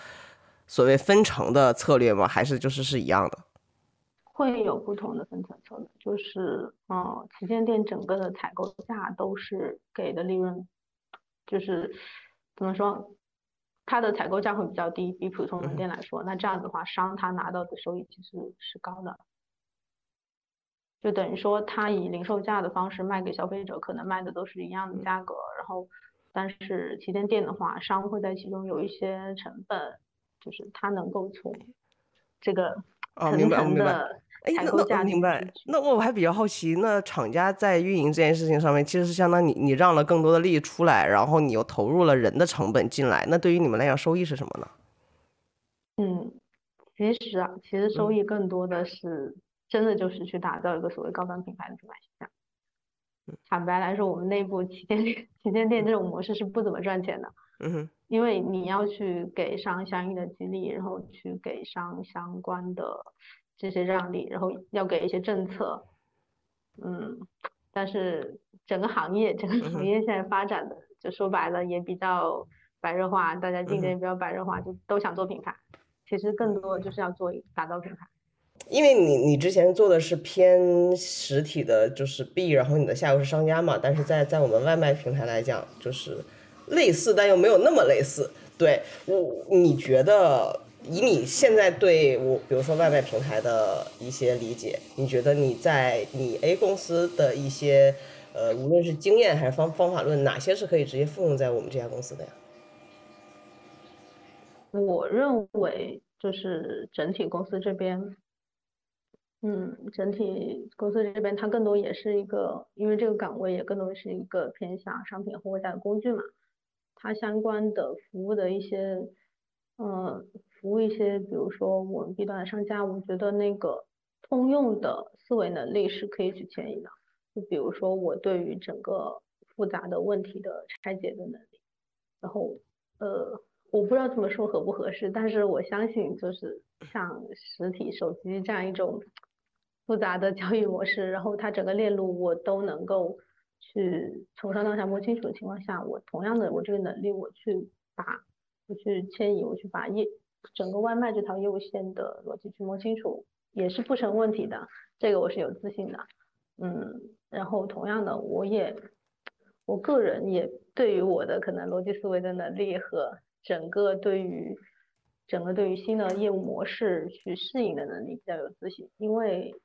所谓分成的策略吗？还是就是是一样的？会有不同的分层策略，就是，嗯，旗舰店整个的采购价都是给的利润，就是怎么说，它的采购价会比较低，比普通门店来说，那这样子的话，商他拿到的收益其实是高的，就等于说他以零售价的方式卖给消费者，可能卖的都是一样的价格，然后，但是旗舰店的话，商会在其中有一些成本，就是他能够从这个层层的。哎，那那明白。那我我还比较好奇，那厂家在运营这件事情上面，其实是相当于你你让了更多的利益出来，然后你又投入了人的成本进来。那对于你们来讲，收益是什么呢？嗯，其实啊，其实收益更多的是真的就是去打造一个所谓高端品牌的品牌形象。坦白来说，我们内部旗舰店旗舰店这种模式是不怎么赚钱的。嗯哼。因为你要去给上相应的激励，然后去给上相关的。这些让利，然后要给一些政策，嗯，但是整个行业，整个行业现在发展的，就说白了也比较白热化，大家竞争也比较白热化，就都想做品牌。其实更多的就是要做打造品牌。因为你你之前做的是偏实体的，就是 B，然后你的下游是商家嘛，但是在在我们外卖平台来讲，就是类似，但又没有那么类似。对我，你觉得？以你现在对我，比如说外卖平台的一些理解，你觉得你在你 A 公司的一些，呃，无论是经验还是方方法论，哪些是可以直接复用在我们这家公司的呀？我认为就是整体公司这边，嗯，整体公司这边它更多也是一个，因为这个岗位也更多是一个偏向商品货架的工具嘛，它相关的服务的一些，嗯。服务一些，比如说我们 B 端的商家，我觉得那个通用的思维能力是可以去迁移的。就比如说我对于整个复杂的问题的拆解的能力，然后呃，我不知道这么说合不合适，但是我相信就是像实体手机这样一种复杂的交易模式，然后它整个链路我都能够去从上到下摸清楚的情况下，我同样的我这个能力我去把我去迁移，我去把业整个外卖这条业务线的逻辑去摸清楚也是不成问题的，这个我是有自信的。嗯，然后同样的，我也我个人也对于我的可能逻辑思维的能力和整个对于整个对于新的业务模式去适应的能力比较有自信，因为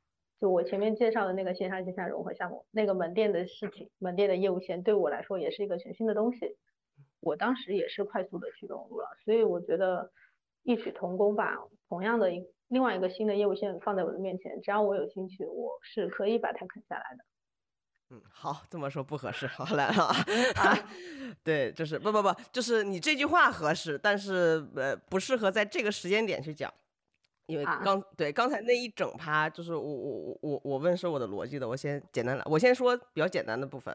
就我前面介绍的那个线上线下融合项目，那个门店的事情，门店的业务线对我来说也是一个全新的东西，我当时也是快速的去融入了，所以我觉得。异曲同工吧，同样的一另外一个新的业务线放在我的面前，只要我有兴趣，我是可以把它啃下来的。嗯，好，这么说不合适，好来了啊。对，就是不不不，就是你这句话合适，但是呃不适合在这个时间点去讲，因为刚对刚才那一整趴，就是我我我我我问是我的逻辑的，我先简单来，我先说比较简单的部分，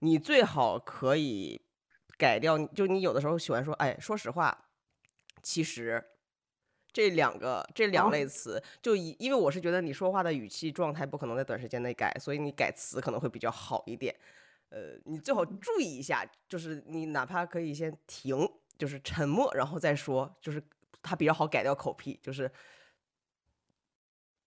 你最好可以改掉，就你有的时候喜欢说，哎，说实话。其实，这两个这两类词，就以因为我是觉得你说话的语气状态不可能在短时间内改，所以你改词可能会比较好一点。呃，你最好注意一下，就是你哪怕可以先停，就是沉默，然后再说，就是它比较好改掉口癖。就是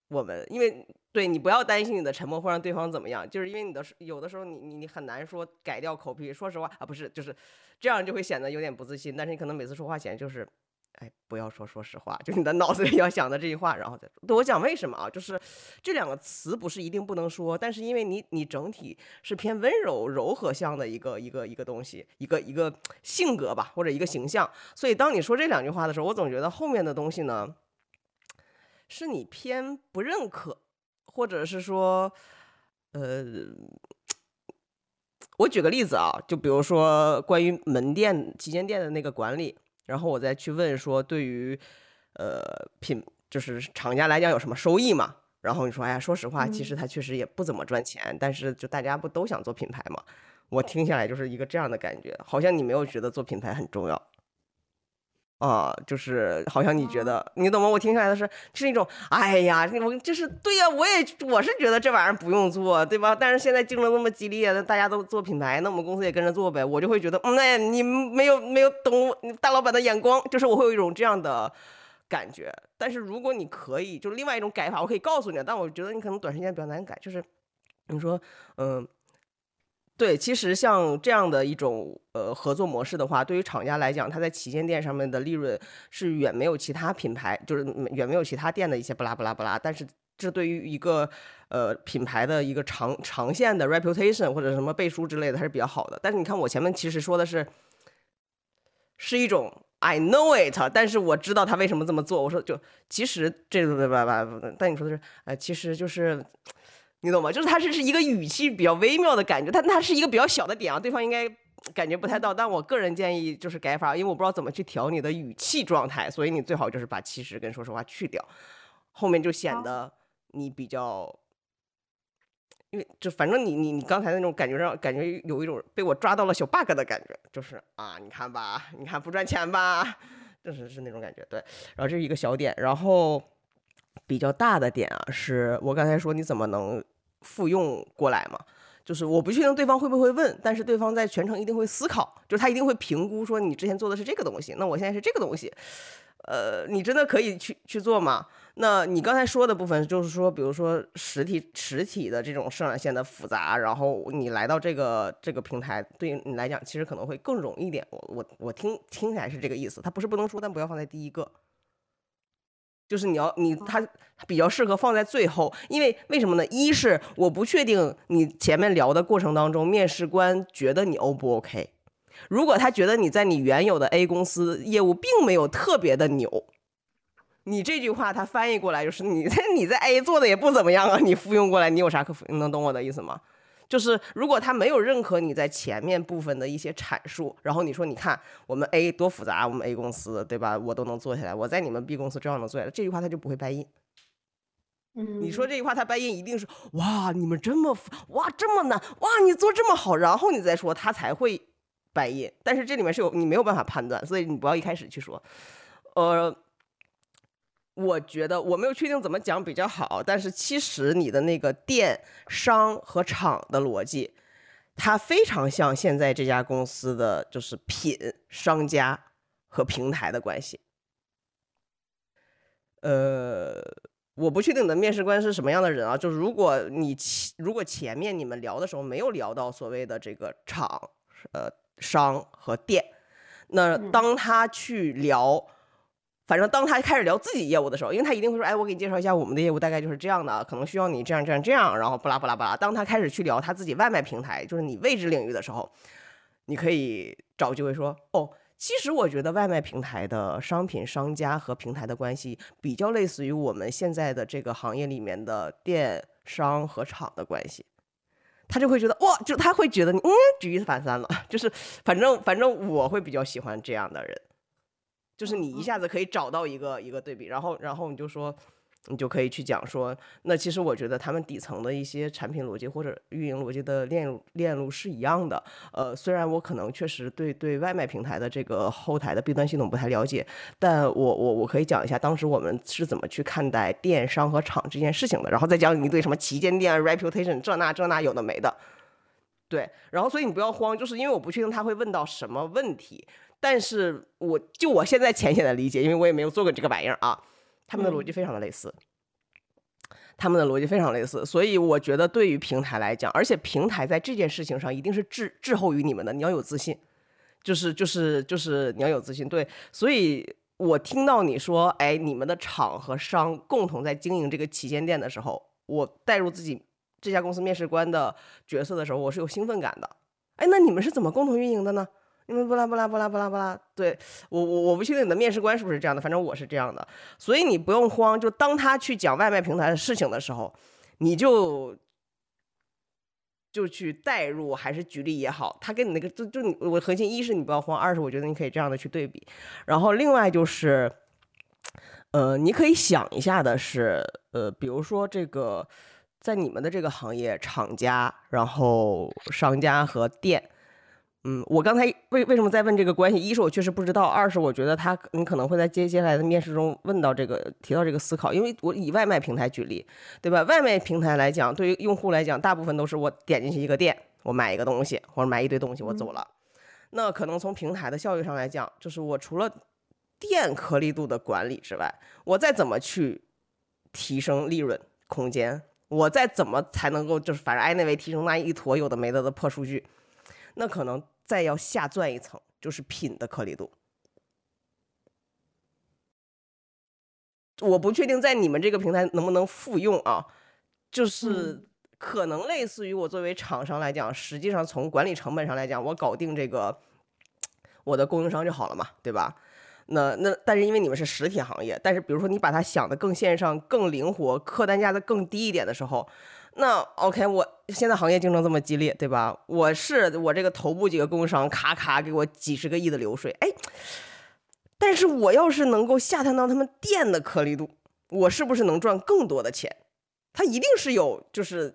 我们，因为对你不要担心你的沉默会让对方怎么样，就是因为你的有的时候你你你很难说改掉口癖。说实话啊，不是，就是这样就会显得有点不自信。但是你可能每次说话前就是。哎，不要说说实话，就你的脑子里要想的这句话，然后再说。我讲为什么啊？就是这两个词不是一定不能说，但是因为你你整体是偏温柔柔和向的一个一个一个东西，一个一个性格吧，或者一个形象，所以当你说这两句话的时候，我总觉得后面的东西呢，是你偏不认可，或者是说，呃，我举个例子啊，就比如说关于门店旗舰店的那个管理。然后我再去问说，对于，呃，品就是厂家来讲有什么收益嘛？然后你说，哎呀，说实话，其实他确实也不怎么赚钱，但是就大家不都想做品牌嘛？我听下来就是一个这样的感觉，好像你没有觉得做品牌很重要。啊，就是好像你觉得，你懂吗？我听起来的是是一种，哎呀，我就是对呀，我也我是觉得这玩意儿不用做，对吧？但是现在竞争那么激烈，那大家都做品牌，那我们公司也跟着做呗。我就会觉得，嗯，那你没有没有懂大老板的眼光，就是我会有一种这样的感觉。但是如果你可以，就是另外一种改法，我可以告诉你，但我觉得你可能短时间比较难改，就是你说，嗯。对，其实像这样的一种呃合作模式的话，对于厂家来讲，它在旗舰店上面的利润是远没有其他品牌，就是远没有其他店的一些不拉不拉不拉。但是这对于一个呃品牌的一个长长线的 reputation 或者什么背书之类的，还是比较好的。但是你看我前面其实说的是，是一种 I know it，但是我知道他为什么这么做。我说就其实这不不不，但你说的是，呃，其实就是。你懂吗？就是它是是一个语气比较微妙的感觉，但它是一个比较小的点啊，对方应该感觉不太到。但我个人建议就是改法，因为我不知道怎么去调你的语气状态，所以你最好就是把其实跟说实话去掉，后面就显得你比较，因为就反正你你你刚才那种感觉让感觉有一种被我抓到了小 bug 的感觉，就是啊，你看吧，你看不赚钱吧，就是是那种感觉，对。然后这是一个小点，然后比较大的点啊，是我刚才说你怎么能。复用过来嘛，就是我不确定对方会不会问，但是对方在全程一定会思考，就是他一定会评估说你之前做的是这个东西，那我现在是这个东西，呃，你真的可以去去做吗？那你刚才说的部分就是说，比如说实体实体的这种生产线的复杂，然后你来到这个这个平台，对你来讲其实可能会更容易一点。我我我听听起来是这个意思，它不是不能说，但不要放在第一个。就是你要你它比较适合放在最后，因为为什么呢？一是我不确定你前面聊的过程当中，面试官觉得你 O 不 OK。如果他觉得你在你原有的 A 公司业务并没有特别的牛，你这句话他翻译过来就是你在 你在 A 做的也不怎么样啊，你复用过来你有啥可复？能懂我的意思吗？就是如果他没有认可你在前面部分的一些阐述，然后你说你看我们 A 多复杂，我们 A 公司对吧？我都能做下来，我在你们 B 公司照样能做下来。这句话他就不会掰印。嗯，你说这句话他掰印一定是哇，你们这么哇这么难哇，你做这么好，然后你再说他才会掰印。但是这里面是有你没有办法判断，所以你不要一开始去说，呃。我觉得我没有确定怎么讲比较好，但是其实你的那个电商和厂的逻辑，它非常像现在这家公司的就是品商家和平台的关系。呃，我不确定你的面试官是什么样的人啊，就是如果你前如果前面你们聊的时候没有聊到所谓的这个厂、呃商和店，那当他去聊。反正当他开始聊自己业务的时候，因为他一定会说：“哎，我给你介绍一下我们的业务，大概就是这样的，可能需要你这样这样这样。”然后巴拉巴拉巴拉。当他开始去聊他自己外卖平台，就是你位置领域的时候，你可以找机会说：“哦，其实我觉得外卖平台的商品商家和平台的关系比较类似于我们现在的这个行业里面的电商和厂的关系。”他就会觉得哇，就他会觉得你嗯举一反三了，就是反正反正我会比较喜欢这样的人。就是你一下子可以找到一个一个对比，然后然后你就说，你就可以去讲说，那其实我觉得他们底层的一些产品逻辑或者运营逻辑的链路链路是一样的。呃，虽然我可能确实对对外卖平台的这个后台的弊端系统不太了解，但我我我可以讲一下当时我们是怎么去看待电商和厂这件事情的，然后再讲你对什么旗舰店 reputation 这那这那有的没的。对，然后所以你不要慌，就是因为我不确定他会问到什么问题，但是我就我现在浅显的理解，因为我也没有做过这个玩意儿啊。他们的逻辑非常的类似，他们的逻辑非常类似，所以我觉得对于平台来讲，而且平台在这件事情上一定是滞滞后于你们的，你要有自信，就是就是就是你要有自信。对，所以我听到你说，哎，你们的厂和商共同在经营这个旗舰店的时候，我带入自己这家公司面试官的角色的时候，我是有兴奋感的。哎，那你们是怎么共同运营的呢？因为不拉不拉不拉不拉不拉，对我我我不确定你的面试官是不是这样的，反正我是这样的，所以你不用慌，就当他去讲外卖平台的事情的时候，你就就去代入还是举例也好，他跟你那个就就你我核心一是你不要慌，二是我觉得你可以这样的去对比，然后另外就是，呃，你可以想一下的是，呃，比如说这个在你们的这个行业，厂家，然后商家和店。嗯，我刚才为为什么在问这个关系？一是我确实不知道，二是我觉得他你可能会在接接下来的面试中问到这个提到这个思考，因为我以外卖平台举例，对吧？外卖平台来讲，对于用户来讲，大部分都是我点进去一个店，我买一个东西或者买一堆东西，我走了。那可能从平台的效益上来讲，就是我除了店颗粒度的管理之外，我再怎么去提升利润空间，我再怎么才能够就是反正 anyway 提升那一坨有的没的的破数据，那可能。再要下钻一层，就是品的颗粒度。我不确定在你们这个平台能不能复用啊，就是可能类似于我作为厂商来讲，实际上从管理成本上来讲，我搞定这个我的供应商就好了嘛，对吧？那那但是因为你们是实体行业，但是比如说你把它想的更线上、更灵活，客单价的更低一点的时候。那 OK，我现在行业竞争这么激烈，对吧？我是我这个头部几个供应商，咔咔给我几十个亿的流水，哎，但是我要是能够下探到他们店的颗粒度，我是不是能赚更多的钱？他一定是有，就是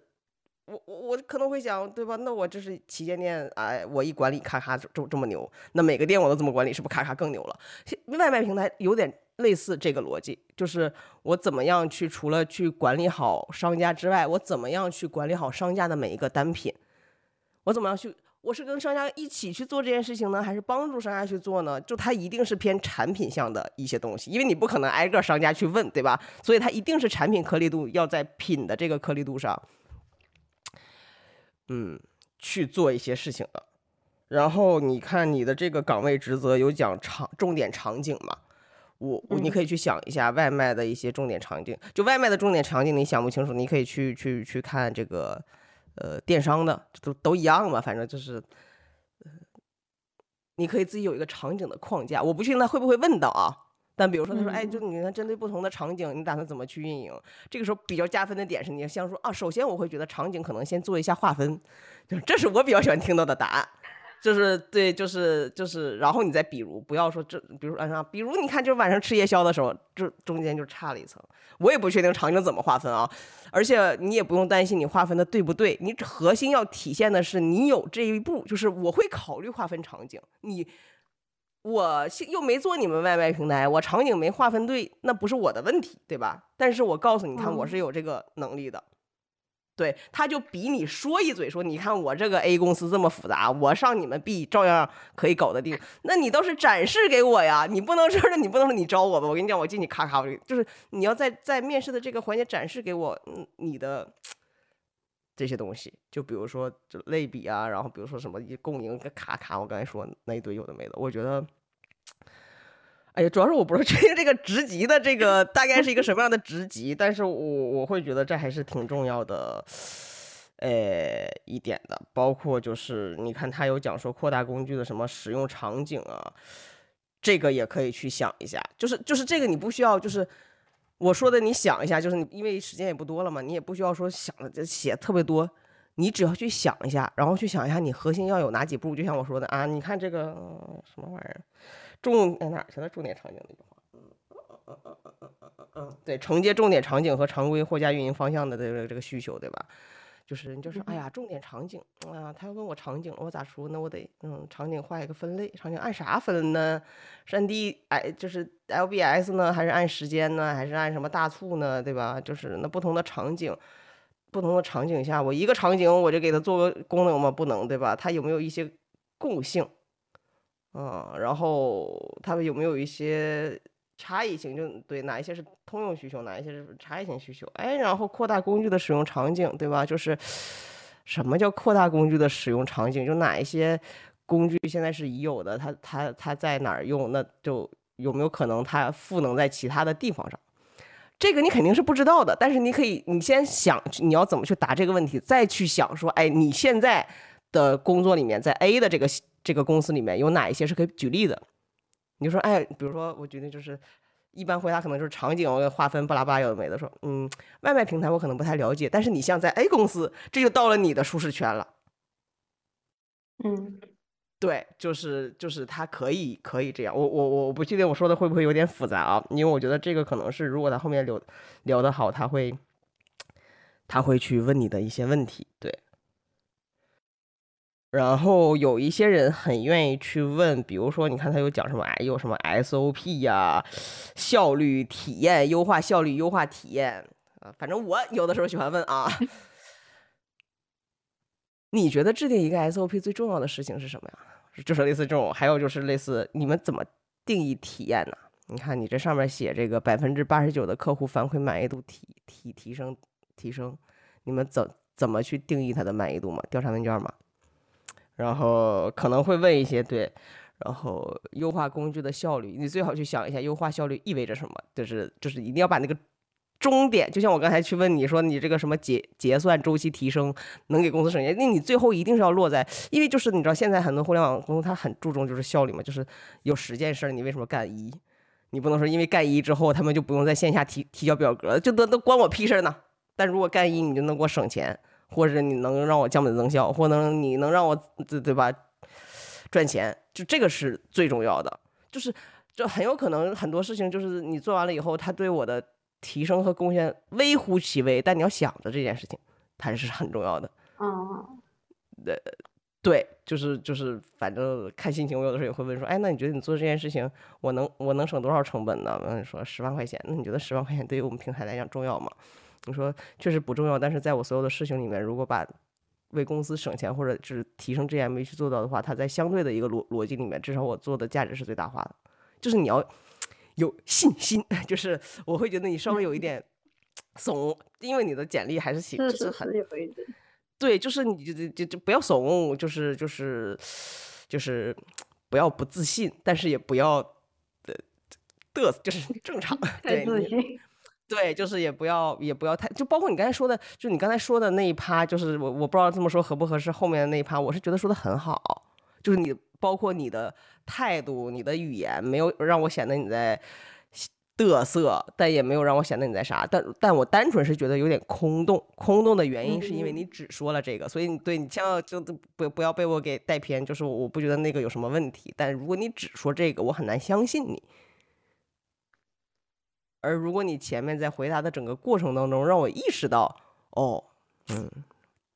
我我我可能会想，对吧？那我这是旗舰店，哎，我一管理咔咔这这么牛，那每个店我都这么管理，是不是咔咔更牛了？外卖平台有点。类似这个逻辑，就是我怎么样去除了去管理好商家之外，我怎么样去管理好商家的每一个单品？我怎么样去？我是跟商家一起去做这件事情呢，还是帮助商家去做呢？就它一定是偏产品向的一些东西，因为你不可能挨个商家去问，对吧？所以它一定是产品颗粒度要在品的这个颗粒度上，嗯，去做一些事情的。然后你看你的这个岗位职责有讲场重点场景嘛？我我你可以去想一下外卖的一些重点场景，就外卖的重点场景你想不清楚，你可以去去去看这个，呃，电商的都都一样嘛，反正就是，你可以自己有一个场景的框架。我不确定他会不会问到啊，但比如说他说，哎，就你看针对不同的场景，你打算怎么去运营？这个时候比较加分的点是，你像说啊，首先我会觉得场景可能先做一下划分，就这是我比较喜欢听到的答案。就是对，就是就是，然后你再比如，不要说这，比如啊，比如你看，就是晚上吃夜宵的时候，这中间就差了一层。我也不确定场景怎么划分啊，而且你也不用担心你划分的对不对，你核心要体现的是你有这一步，就是我会考虑划分场景。你我又没做你们外卖平台，我场景没划分对，那不是我的问题，对吧？但是我告诉你，看我是有这个能力的。对，他就比你说一嘴，说你看我这个 A 公司这么复杂，我上你们 B 照样可以搞得定。那你倒是展示给我呀，你不能说是，你不能说你招我吧？我跟你讲，我进去咔咔，就是你要在在面试的这个环节展示给我，你的这些东西，就比如说就类比啊，然后比如说什么共赢咔咔，我刚才说那一堆有的没的，我觉得。哎呀，主要是我不是确定这个职级的这个大概是一个什么样的职级，但是我我会觉得这还是挺重要的，呃，一点的。包括就是你看他有讲说扩大工具的什么使用场景啊，这个也可以去想一下。就是就是这个你不需要，就是我说的你想一下，就是你因为时间也不多了嘛，你也不需要说想的写特别多，你只要去想一下，然后去想一下你核心要有哪几步。就像我说的啊，你看这个什么玩意儿。重在哪儿去了？重点场景那句话，嗯嗯嗯嗯嗯嗯嗯，对，承接重点场景和常规货架运营方向的这个这个需求，对吧？就是你就是哎呀，重点场景啊，他要问我场景，我咋说？那我得嗯，场景画一个分类，场景按啥分呢？是按 D 哎，就是 LBS 呢，还是按时间呢？还是按什么大促呢？对吧？就是那不同的场景，不同的场景下，我一个场景我就给它做个功能吗？不能，对吧？它有没有一些共性？嗯，然后他们有没有一些差异性？就对，哪一些是通用需求，哪一些是差异性需求？哎，然后扩大工具的使用场景，对吧？就是什么叫扩大工具的使用场景？就哪一些工具现在是已有的，它它它在哪儿用？那就有没有可能它赋能在其他的地方上？这个你肯定是不知道的，但是你可以，你先想你要怎么去答这个问题，再去想说，哎，你现在的工作里面，在 A 的这个。这个公司里面有哪一些是可以举例的？你就说，哎，比如说，我觉得就是一般回答可能就是场景划分巴拉巴拉有的没的说，嗯，外卖平台我可能不太了解，但是你像在 A 公司，这就到了你的舒适圈了。嗯，对，就是就是他可以可以这样，我我我不确定我说的会不会有点复杂啊？因为我觉得这个可能是如果他后面聊聊得好，他会他会去问你的一些问题，对。然后有一些人很愿意去问，比如说，你看他有讲什么？哎，有什么 SOP 呀？效率体验优化，效率优化体验啊。反正我有的时候喜欢问啊。你觉得制定一个 SOP 最重要的事情是什么呀？就是类似这种，还有就是类似你们怎么定义体验呢？你看你这上面写这个百分之八十九的客户反馈满意度提提提升提升，你们怎怎么去定义它的满意度嘛？调查问卷嘛？然后可能会问一些对，然后优化工具的效率，你最好去想一下优化效率意味着什么，就是就是一定要把那个终点，就像我刚才去问你说你这个什么结结算周期提升能给公司省钱，那你最后一定是要落在，因为就是你知道现在很多互联网公司它很注重就是效率嘛，就是有十件事你为什么干一，你不能说因为干一之后他们就不用在线下提提交表格，就都都关我屁事呢，但如果干一你就能给我省钱。或者你能让我降本增效，或能你能让我对对吧赚钱，就这个是最重要的。就是就很有可能很多事情就是你做完了以后，他对我的提升和贡献微乎其微，但你要想着这件事情，它是很重要的。嗯，对对，就是就是反正看心情，我有的时候也会问说，哎，那你觉得你做这件事情，我能我能省多少成本呢？嗯，说十万块钱，那你觉得十万块钱对于我们平台来讲重要吗？你说确实不重要，但是在我所有的事情里面，如果把为公司省钱或者是提升 GMV 去做到的话，它在相对的一个逻逻辑里面，至少我做的价值是最大化的。就是你要有信心，就是我会觉得你稍微有一点怂，因为你的简历还是行就是很对，就是你就就就不要怂，就是就是就是不要不自信，但是也不要的嘚瑟，就是正常，对。对，就是也不要也不要太，就包括你刚才说的，就你刚才说的那一趴，就是我我不知道这么说合不合适。后面的那一趴，我是觉得说的很好，就是你包括你的态度、你的语言，没有让我显得你在嘚瑟，但也没有让我显得你在啥。但但我单纯是觉得有点空洞，空洞的原因是因为你只说了这个，所以你对你千万就不不要被我给带偏，就是我不觉得那个有什么问题。但如果你只说这个，我很难相信你。而如果你前面在回答的整个过程当中让我意识到，哦，嗯，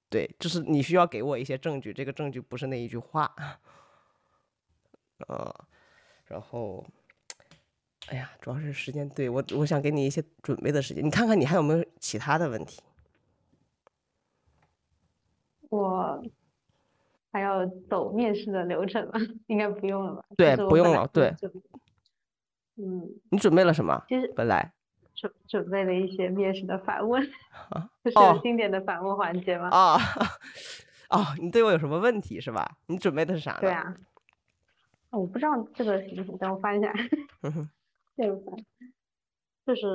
对，就是你需要给我一些证据，这个证据不是那一句话，呃，然后，哎呀，主要是时间，对我，我想给你一些准备的时间，你看看你还有没有其他的问题？我还要走面试的流程吗？应该不用了吧？对，不用了，对。嗯，你准备了什么？其实本来准准备了一些面试的反问，就是经典的反问环节吗？啊，哦，你对我有什么问题是吧？你准备的是啥呢？对啊，我不知道这个行不行，等我翻一下。这个翻，就是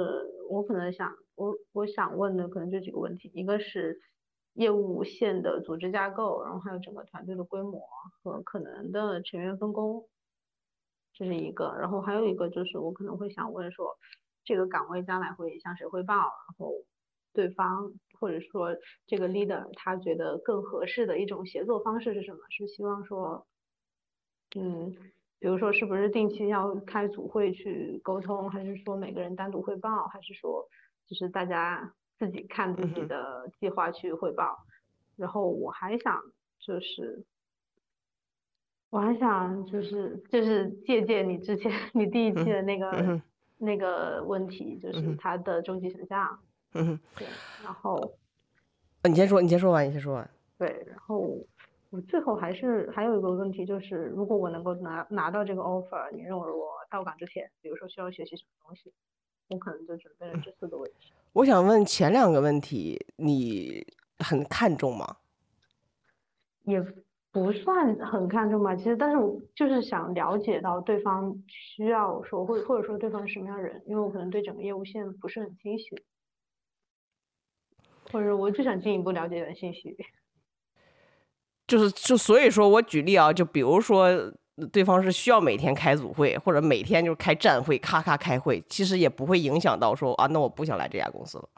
我可能想我我想问的可能就几个问题，一个是业务线的组织架构，然后还有整个团队的规模和可能的成员分工。这是一个，然后还有一个就是我可能会想问说，这个岗位将来会向谁汇报？然后对方或者说这个 leader 他觉得更合适的一种协作方式是什么？是希望说，嗯，比如说是不是定期要开组会去沟通，还是说每个人单独汇报，还是说就是大家自己看自己的计划去汇报？然后我还想就是。我还想就是就是借鉴你之前你第一期的那个那个问题，就是它的终极选项。嗯对，然后，呃，你先说，你先说完，你先说完。对，然后我最后还是还有一个问题，就是如果我能够拿拿到这个 offer，你认为我到岗之前，比如说需要学习什么东西，我可能就准备了这四个问题。我想问前两个问题，你很看重吗？也。不算很看重吧，其实，但是我就是想了解到对方需要说，或或者说对方是什么样的人，因为我可能对整个业务线不是很清晰，或者我就想进一步了解点信息。就是就所以说我举例啊，就比如说对方是需要每天开组会，或者每天就开站会，咔咔开会，其实也不会影响到说啊，那我不想来这家公司了。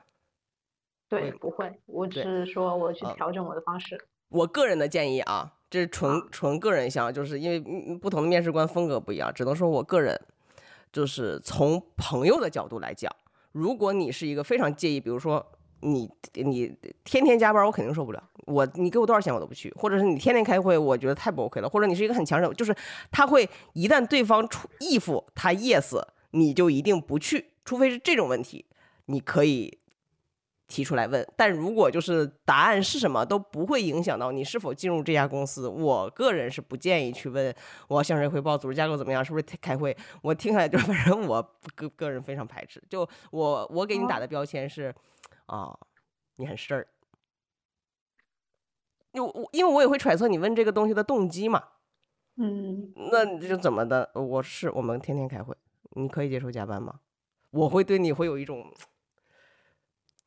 对，不会，我只是说我去调整我的方式。我个人的建议啊。这是纯纯个人项，就是因为不同的面试官风格不一样，只能说我个人就是从朋友的角度来讲，如果你是一个非常介意，比如说你你天天加班，我肯定受不了。我你给我多少钱我都不去，或者是你天天开会，我觉得太不 OK 了。或者你是一个很强势，就是他会一旦对方出 if 他 yes，你就一定不去，除非是这种问题，你可以。提出来问，但如果就是答案是什么都不会影响到你是否进入这家公司，我个人是不建议去问我要向谁汇报，组织架构怎么样，是不是开会？我听起来就反正我个个人非常排斥。就我我给你打的标签是啊，你很事儿。因我因为我也会揣测你问这个东西的动机嘛。嗯，那你就怎么的？我是我们天天开会，你可以接受加班吗？我会对你会有一种。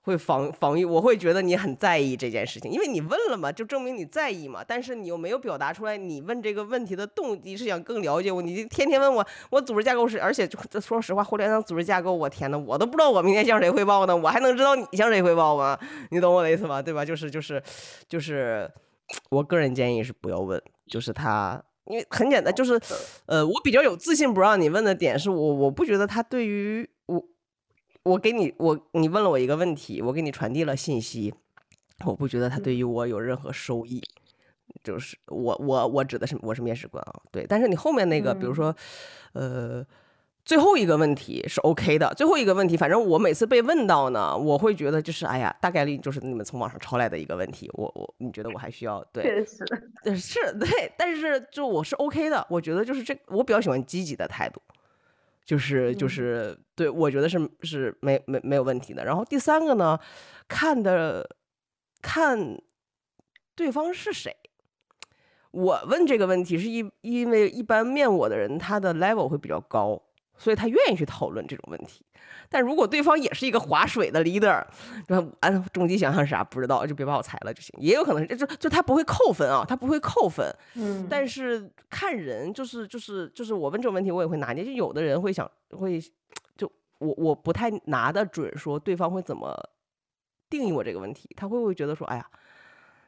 会防防御，我会觉得你很在意这件事情，因为你问了嘛，就证明你在意嘛。但是你又没有表达出来，你问这个问题的动机是想更了解我。你天天问我，我组织架构是，而且说实话，互联网组织架构，我天呐，我都不知道我明天向谁汇报呢，我还能知道你向谁汇报吗？你懂我的意思吗？对吧？就是就是就是，我个人建议是不要问，就是他，因为很简单，就是呃，我比较有自信不让你问的点是我，我不觉得他对于我。给你，我你问了我一个问题，我给你传递了信息，我不觉得他对于我有任何收益，就是我我我指的是我是面试官啊，对，但是你后面那个，比如说，呃，最后一个问题是 OK 的，最后一个问题，反正我每次被问到呢，我会觉得就是哎呀，大概率就是你们从网上抄来的一个问题，我我你觉得我还需要对，确实，是对，但是就我是 OK 的，我觉得就是这我比较喜欢积极的态度。就是就是对，我觉得是是没没没有问题的。然后第三个呢，看的看对方是谁。我问这个问题是因因为一般面我的人他的 level 会比较高。所以他愿意去讨论这种问题，但如果对方也是一个划水的 leader，那按终极想象是啥不知道，就别把我裁了就行。也有可能是就就他不会扣分啊，他不会扣分。嗯。但是看人，就是就是就是我问这种问题，我也会拿捏。就有的人会想会，就我我不太拿得准，说对方会怎么定义我这个问题。他会不会觉得说，哎呀，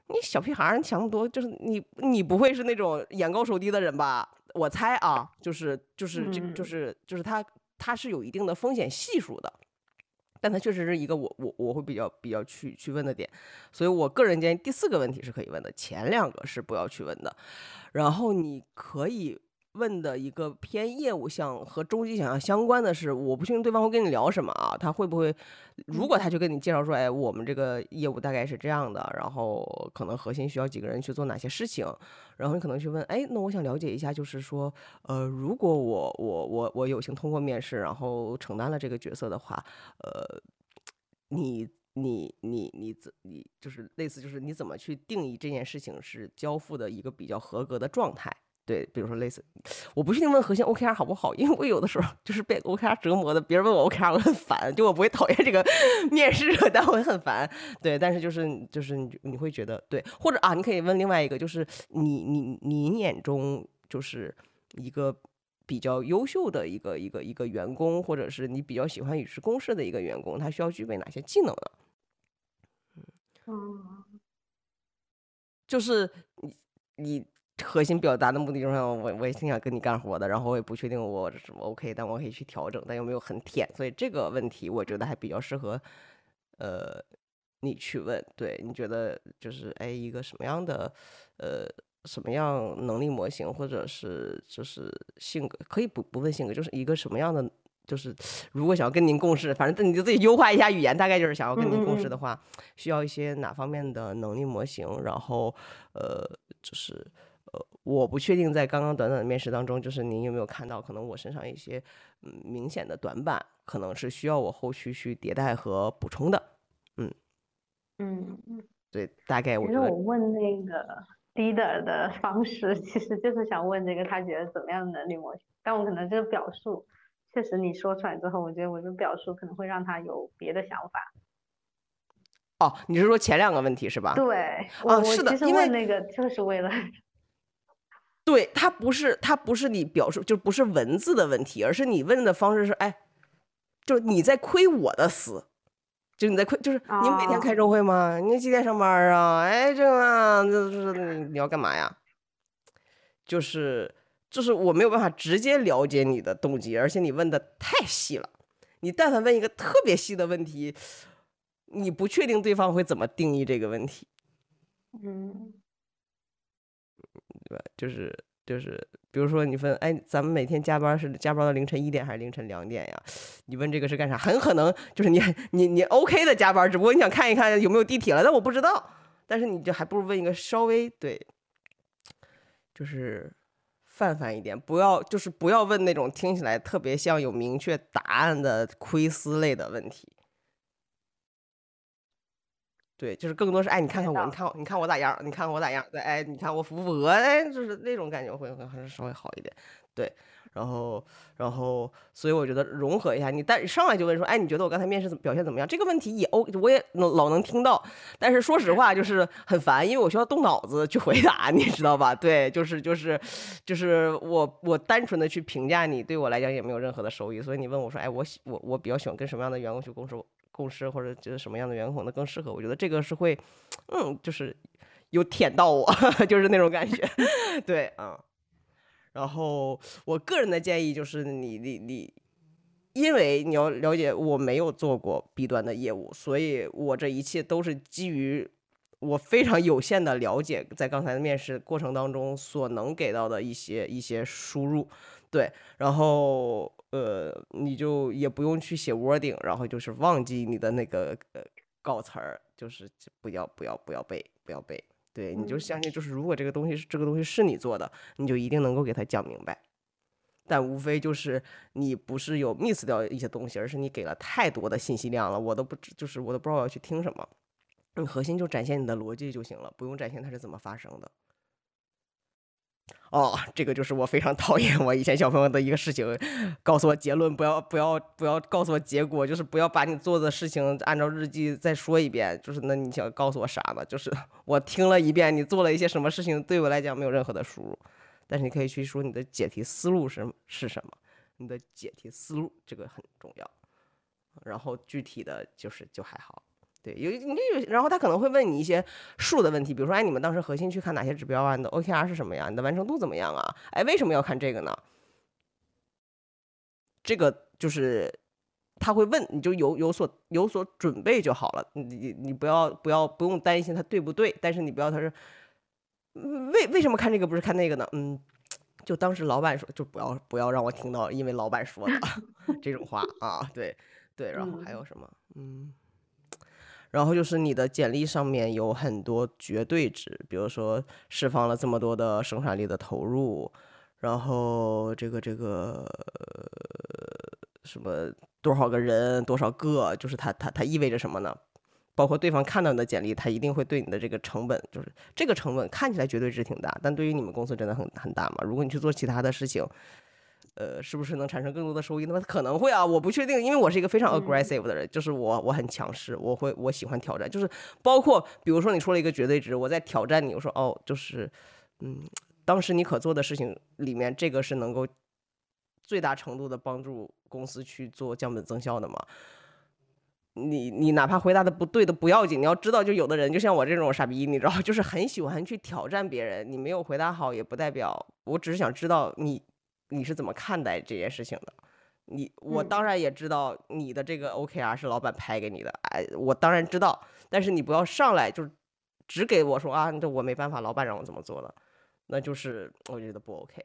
你小屁孩儿，你想那么多，就是你你不会是那种眼高手低的人吧？我猜啊，就是就是这就是就是他他是有一定的风险系数的，但他确实是一个我我我会比较比较去去问的点，所以我个人建议第四个问题是可以问的，前两个是不要去问的，然后你可以。问的一个偏业务项和终极想象相关的是，我不确定对方会跟你聊什么啊？他会不会，如果他就跟你介绍说，哎，我们这个业务大概是这样的，然后可能核心需要几个人去做哪些事情，然后你可能去问，哎，那我想了解一下，就是说，呃，如果我我我我有幸通过面试，然后承担了这个角色的话，呃，你你你你怎你就是类似就是你怎么去定义这件事情是交付的一个比较合格的状态？对，比如说类似，我不确定问核心 OKR 好不好，因为我有的时候就是被 OKR 折磨的，别人问我 OKR 我很烦，就我不会讨厌这个 面试，但我很烦。对，但是就是就是你你会觉得对，或者啊，你可以问另外一个，就是你你你眼中就是一个比较优秀的一个一个一个员工，或者是你比较喜欢与之共事的一个员工，他需要具备哪些技能呢？嗯，就是你你。核心表达的目的就是我我也挺想跟你干活的，然后我也不确定我什么 OK，但我可以去调整，但又没有很舔，所以这个问题我觉得还比较适合，呃，你去问，对你觉得就是哎一个什么样的呃什么样能力模型，或者是就是性格，可以不不问性格，就是一个什么样的。就是如果想要跟您共事，反正你就自己优化一下语言，大概就是想要跟您共事的话，需要一些哪方面的能力模型？然后，呃，就是呃，我不确定在刚刚短短的面试当中，就是您有没有看到可能我身上一些嗯明显的短板，可能是需要我后续去迭代和补充的。嗯嗯嗯，对，大概我觉得我问那个 leader 的方式，其实就是想问这个他觉得怎么样的能力模型，但我可能这个表述。确实，你说出来之后，我觉得我的表述可能会让他有别的想法。哦，你是说前两个问题是吧？对，哦，是的，因为那个就是为了，对他不是他不是你表述就不是文字的问题，而是你问的方式是哎，就是你在亏我的死，就你在亏，就是你每天开周会吗？你几点上班啊？哎，这个就是你要干嘛呀？就是。就是我没有办法直接了解你的动机，而且你问的太细了。你但凡问一个特别细的问题，你不确定对方会怎么定义这个问题。嗯，对吧？就是就是，比如说你问，哎，咱们每天加班是加班到凌晨一点还是凌晨两点呀？你问这个是干啥？很可能就是 你你你 OK 的加班，只不过你想看一看有没有地铁了，但我不知道。但是你就还不如问一个稍微对，就是。泛泛一点，不要就是不要问那种听起来特别像有明确答案的窥私类的问题。对，就是更多是哎，你看看我，你看我，你看我咋样？你看我咋样？对，哎，你看我符不符合？哎，就是那种感觉会会还是稍微好一点。对。然后，然后，所以我觉得融合一下你，但上来就问说，哎，你觉得我刚才面试怎表现怎么样？这个问题也 O，我也老能听到，但是说实话就是很烦，因为我需要动脑子去回答，你知道吧？对，就是就是，就是我我单纯的去评价你，对我来讲也没有任何的收益。所以你问我说，哎，我喜我我比较喜欢跟什么样的员工去共事共事，或者觉得什么样的员工可能更适合？我觉得这个是会，嗯，就是有舔到我，就是那种感觉，对，嗯。然后，我个人的建议就是，你你你，因为你要了解，我没有做过 B 端的业务，所以我这一切都是基于我非常有限的了解，在刚才的面试过程当中所能给到的一些一些输入，对，然后呃，你就也不用去写 wording，然后就是忘记你的那个呃稿词儿，就是不要不要不要背不要背。对，你就相信，就是如果这个东西是这个东西是你做的，你就一定能够给他讲明白。但无非就是你不是有 miss 掉一些东西，而是你给了太多的信息量了，我都不知，就是我都不知道我要去听什么。你核心就展现你的逻辑就行了，不用展现它是怎么发生的。哦，这个就是我非常讨厌我以前小朋友的一个事情，告诉我结论，不要不要不要告诉我结果，就是不要把你做的事情按照日记再说一遍，就是那你想告诉我啥呢？就是 我听了一遍你做了一些什么事情，对我来讲没有任何的输入，但是你可以去说你的解题思路是是什么，你的解题思路这个很重要，然后具体的就是就还好。对，有你有，然后他可能会问你一些数的问题，比如说，哎，你们当时核心去看哪些指标啊？你的 OKR 是什么呀？你的完成度怎么样啊？哎，为什么要看这个呢？这个就是他会问，你就有有所有所准备就好了。你你你不要不要不用担心他对不对，但是你不要他是为为什么看这个不是看那个呢？嗯，就当时老板说，就不要不要让我听到因为老板说的 这种话啊。对对，然后还有什么？嗯。然后就是你的简历上面有很多绝对值，比如说释放了这么多的生产力的投入，然后这个这个什么多少个人多少个，就是它它它意味着什么呢？包括对方看到你的简历，他一定会对你的这个成本，就是这个成本看起来绝对值挺大，但对于你们公司真的很很大嘛？如果你去做其他的事情。呃，是不是能产生更多的收益？那么可能会啊，我不确定，因为我是一个非常 aggressive 的人，就是我我很强势，我会我喜欢挑战，就是包括比如说你说了一个绝对值，我在挑战你，我说哦，就是嗯，当时你可做的事情里面，这个是能够最大程度的帮助公司去做降本增效的嘛？你你哪怕回答的不对的不要紧，你要知道，就有的人就像我这种傻逼，你知道，就是很喜欢去挑战别人。你没有回答好，也不代表我只是想知道你你是怎么看待这件事情的。你我当然也知道你的这个 OKR 是老板拍给你的，哎，我当然知道，但是你不要上来就只给我说啊，这我没办法，老板让我怎么做的，那就是我觉得不 OK。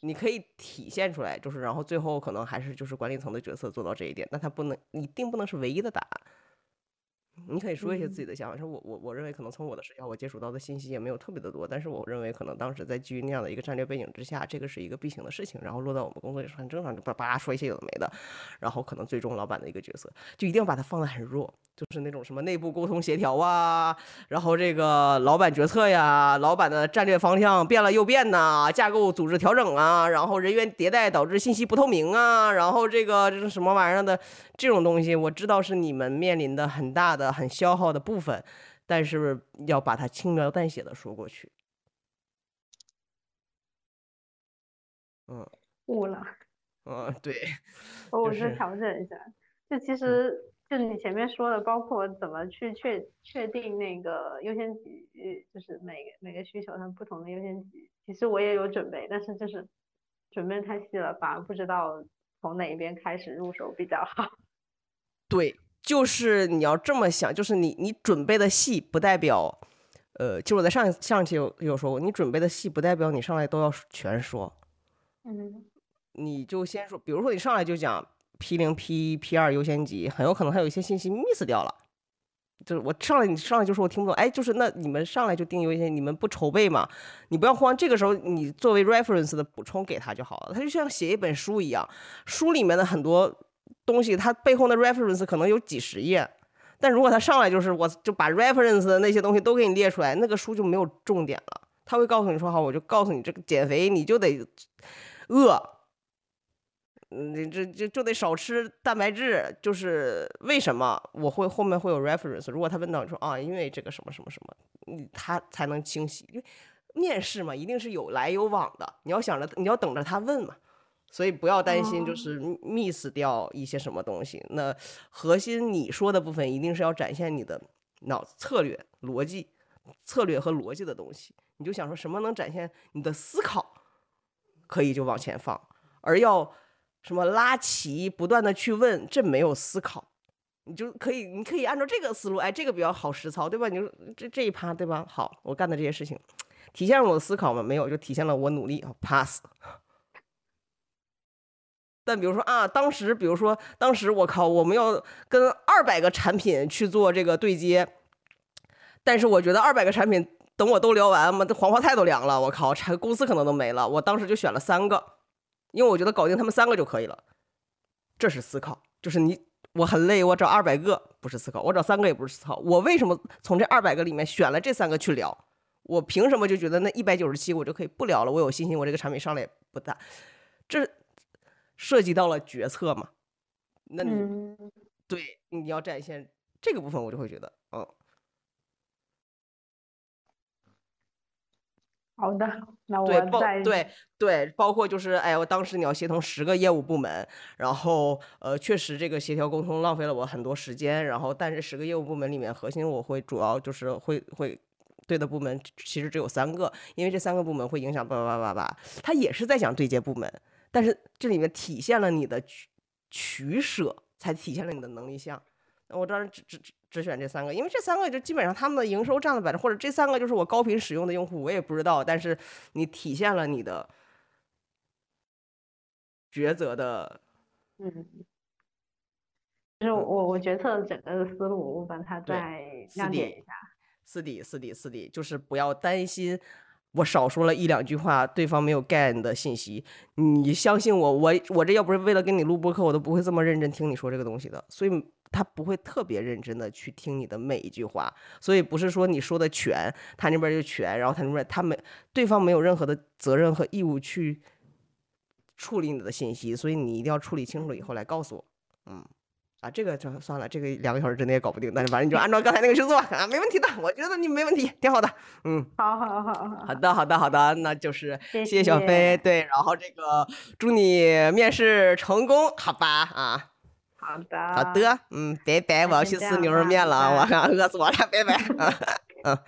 你可以体现出来，就是然后最后可能还是就是管理层的角色做到这一点，但他不能一定不能是唯一的答案。你可以说一些自己的想法，说我我我认为可能从我的视角我接触到的信息也没有特别的多，但是我认为可能当时在基于那样的一个战略背景之下，这个是一个必行的事情，然后落到我们工作也是很正常，就叭叭说一些有的没的，然后可能最终老板的一个角色就一定要把它放得很弱。就是那种什么内部沟通协调啊，然后这个老板决策呀，老板的战略方向变了又变呐，架构组织调整啊，然后人员迭代导致信息不透明啊，然后这个这是什么玩意儿的这种东西，我知道是你们面临的很大的、很消耗的部分，但是要把它轻描淡写的说过去。嗯，悟了。嗯，对。我再调整一下，就其实。就是你前面说的，包括怎么去确确定那个优先级，就是每个每个需求它不同的优先级。其实我也有准备，但是就是准备太细了，反而不知道从哪一边开始入手比较好。对，就是你要这么想，就是你你准备的戏，不代表，呃，就我在上上期有有说过，你准备的戏不代表你上来都要全说。嗯。你就先说，比如说你上来就讲。P 零 P 一 P 二优先级很有可能还有一些信息 miss 掉了，就是我上来你上来就说我听不懂，哎，就是那你们上来就定优先，你们不筹备嘛？你不要慌，这个时候你作为 reference 的补充给他就好了。他就像写一本书一样，书里面的很多东西，它背后的 reference 可能有几十页，但如果他上来就是我就把 reference 的那些东西都给你列出来，那个书就没有重点了。他会告诉你说好，我就告诉你这个减肥你就得饿。你这就就得少吃蛋白质，就是为什么我会后面会有 reference？如果他问到你说啊，因为这个什么什么什么，你他才能清晰。因为面试嘛，一定是有来有往的，你要想着你要等着他问嘛，所以不要担心就是 miss 掉一些什么东西。那核心你说的部分一定是要展现你的脑策略、逻辑、策略和逻辑的东西。你就想说什么能展现你的思考，可以就往前放，而要。什么拉齐，不断的去问，这没有思考，你就可以，你可以按照这个思路，哎，这个比较好实操，对吧？你说这这一趴，对吧？好，我干的这些事情，体现了我的思考吗？没有，就体现了我努力，pass。但比如说啊，当时，比如说当时，我靠，我们要跟二百个产品去做这个对接，但是我觉得二百个产品等我都聊完嘛，这黄花菜都凉了，我靠，产公司可能都没了，我当时就选了三个。因为我觉得搞定他们三个就可以了，这是思考。就是你，我很累，我找二百个不是思考，我找三个也不是思考。我为什么从这二百个里面选了这三个去聊？我凭什么就觉得那一百九十七我就可以不聊了？我有信心，我这个产品上来不大。这涉及到了决策嘛？那你对你要展现这个部分，我就会觉得，嗯。好的，那我再对对，包括就是，哎，我当时你要协同十个业务部门，然后呃，确实这个协调沟通浪费了我很多时间，然后但是十个业务部门里面，核心我会主要就是会会对的部门其实只有三个，因为这三个部门会影响叭叭叭叭叭，他也是在讲对接部门，但是这里面体现了你的取取舍，才体现了你的能力项。那我当时只只只只选这三个，因为这三个就基本上他们的营收占了百分，或者这三个就是我高频使用的用户，我也不知道。但是你体现了你的抉择的，嗯，就是我我决策整个的思路，我把它再亮点一下。四底四底四底就是不要担心我少说了一两句话，对方没有 get 的信息。你相信我，我我这要不是为了跟你录播课，我都不会这么认真听你说这个东西的。所以。他不会特别认真的去听你的每一句话，所以不是说你说的全，他那边就全，然后他那边他没对方没有任何的责任和义务去处理你的信息，所以你一定要处理清楚以后来告诉我。嗯，啊，这个就算了，这个两个小时之内也搞不定，但是反正你就按照刚才那个去做啊，没问题的，我觉得你没问题，挺好的。嗯，好好好好好的好的好的，那就是谢谢小飞，对，然后这个祝你面试成功，好吧啊。好的，好的，嗯，拜拜，我要去吃牛肉面了，我 饿死我了，拜拜，嗯嗯。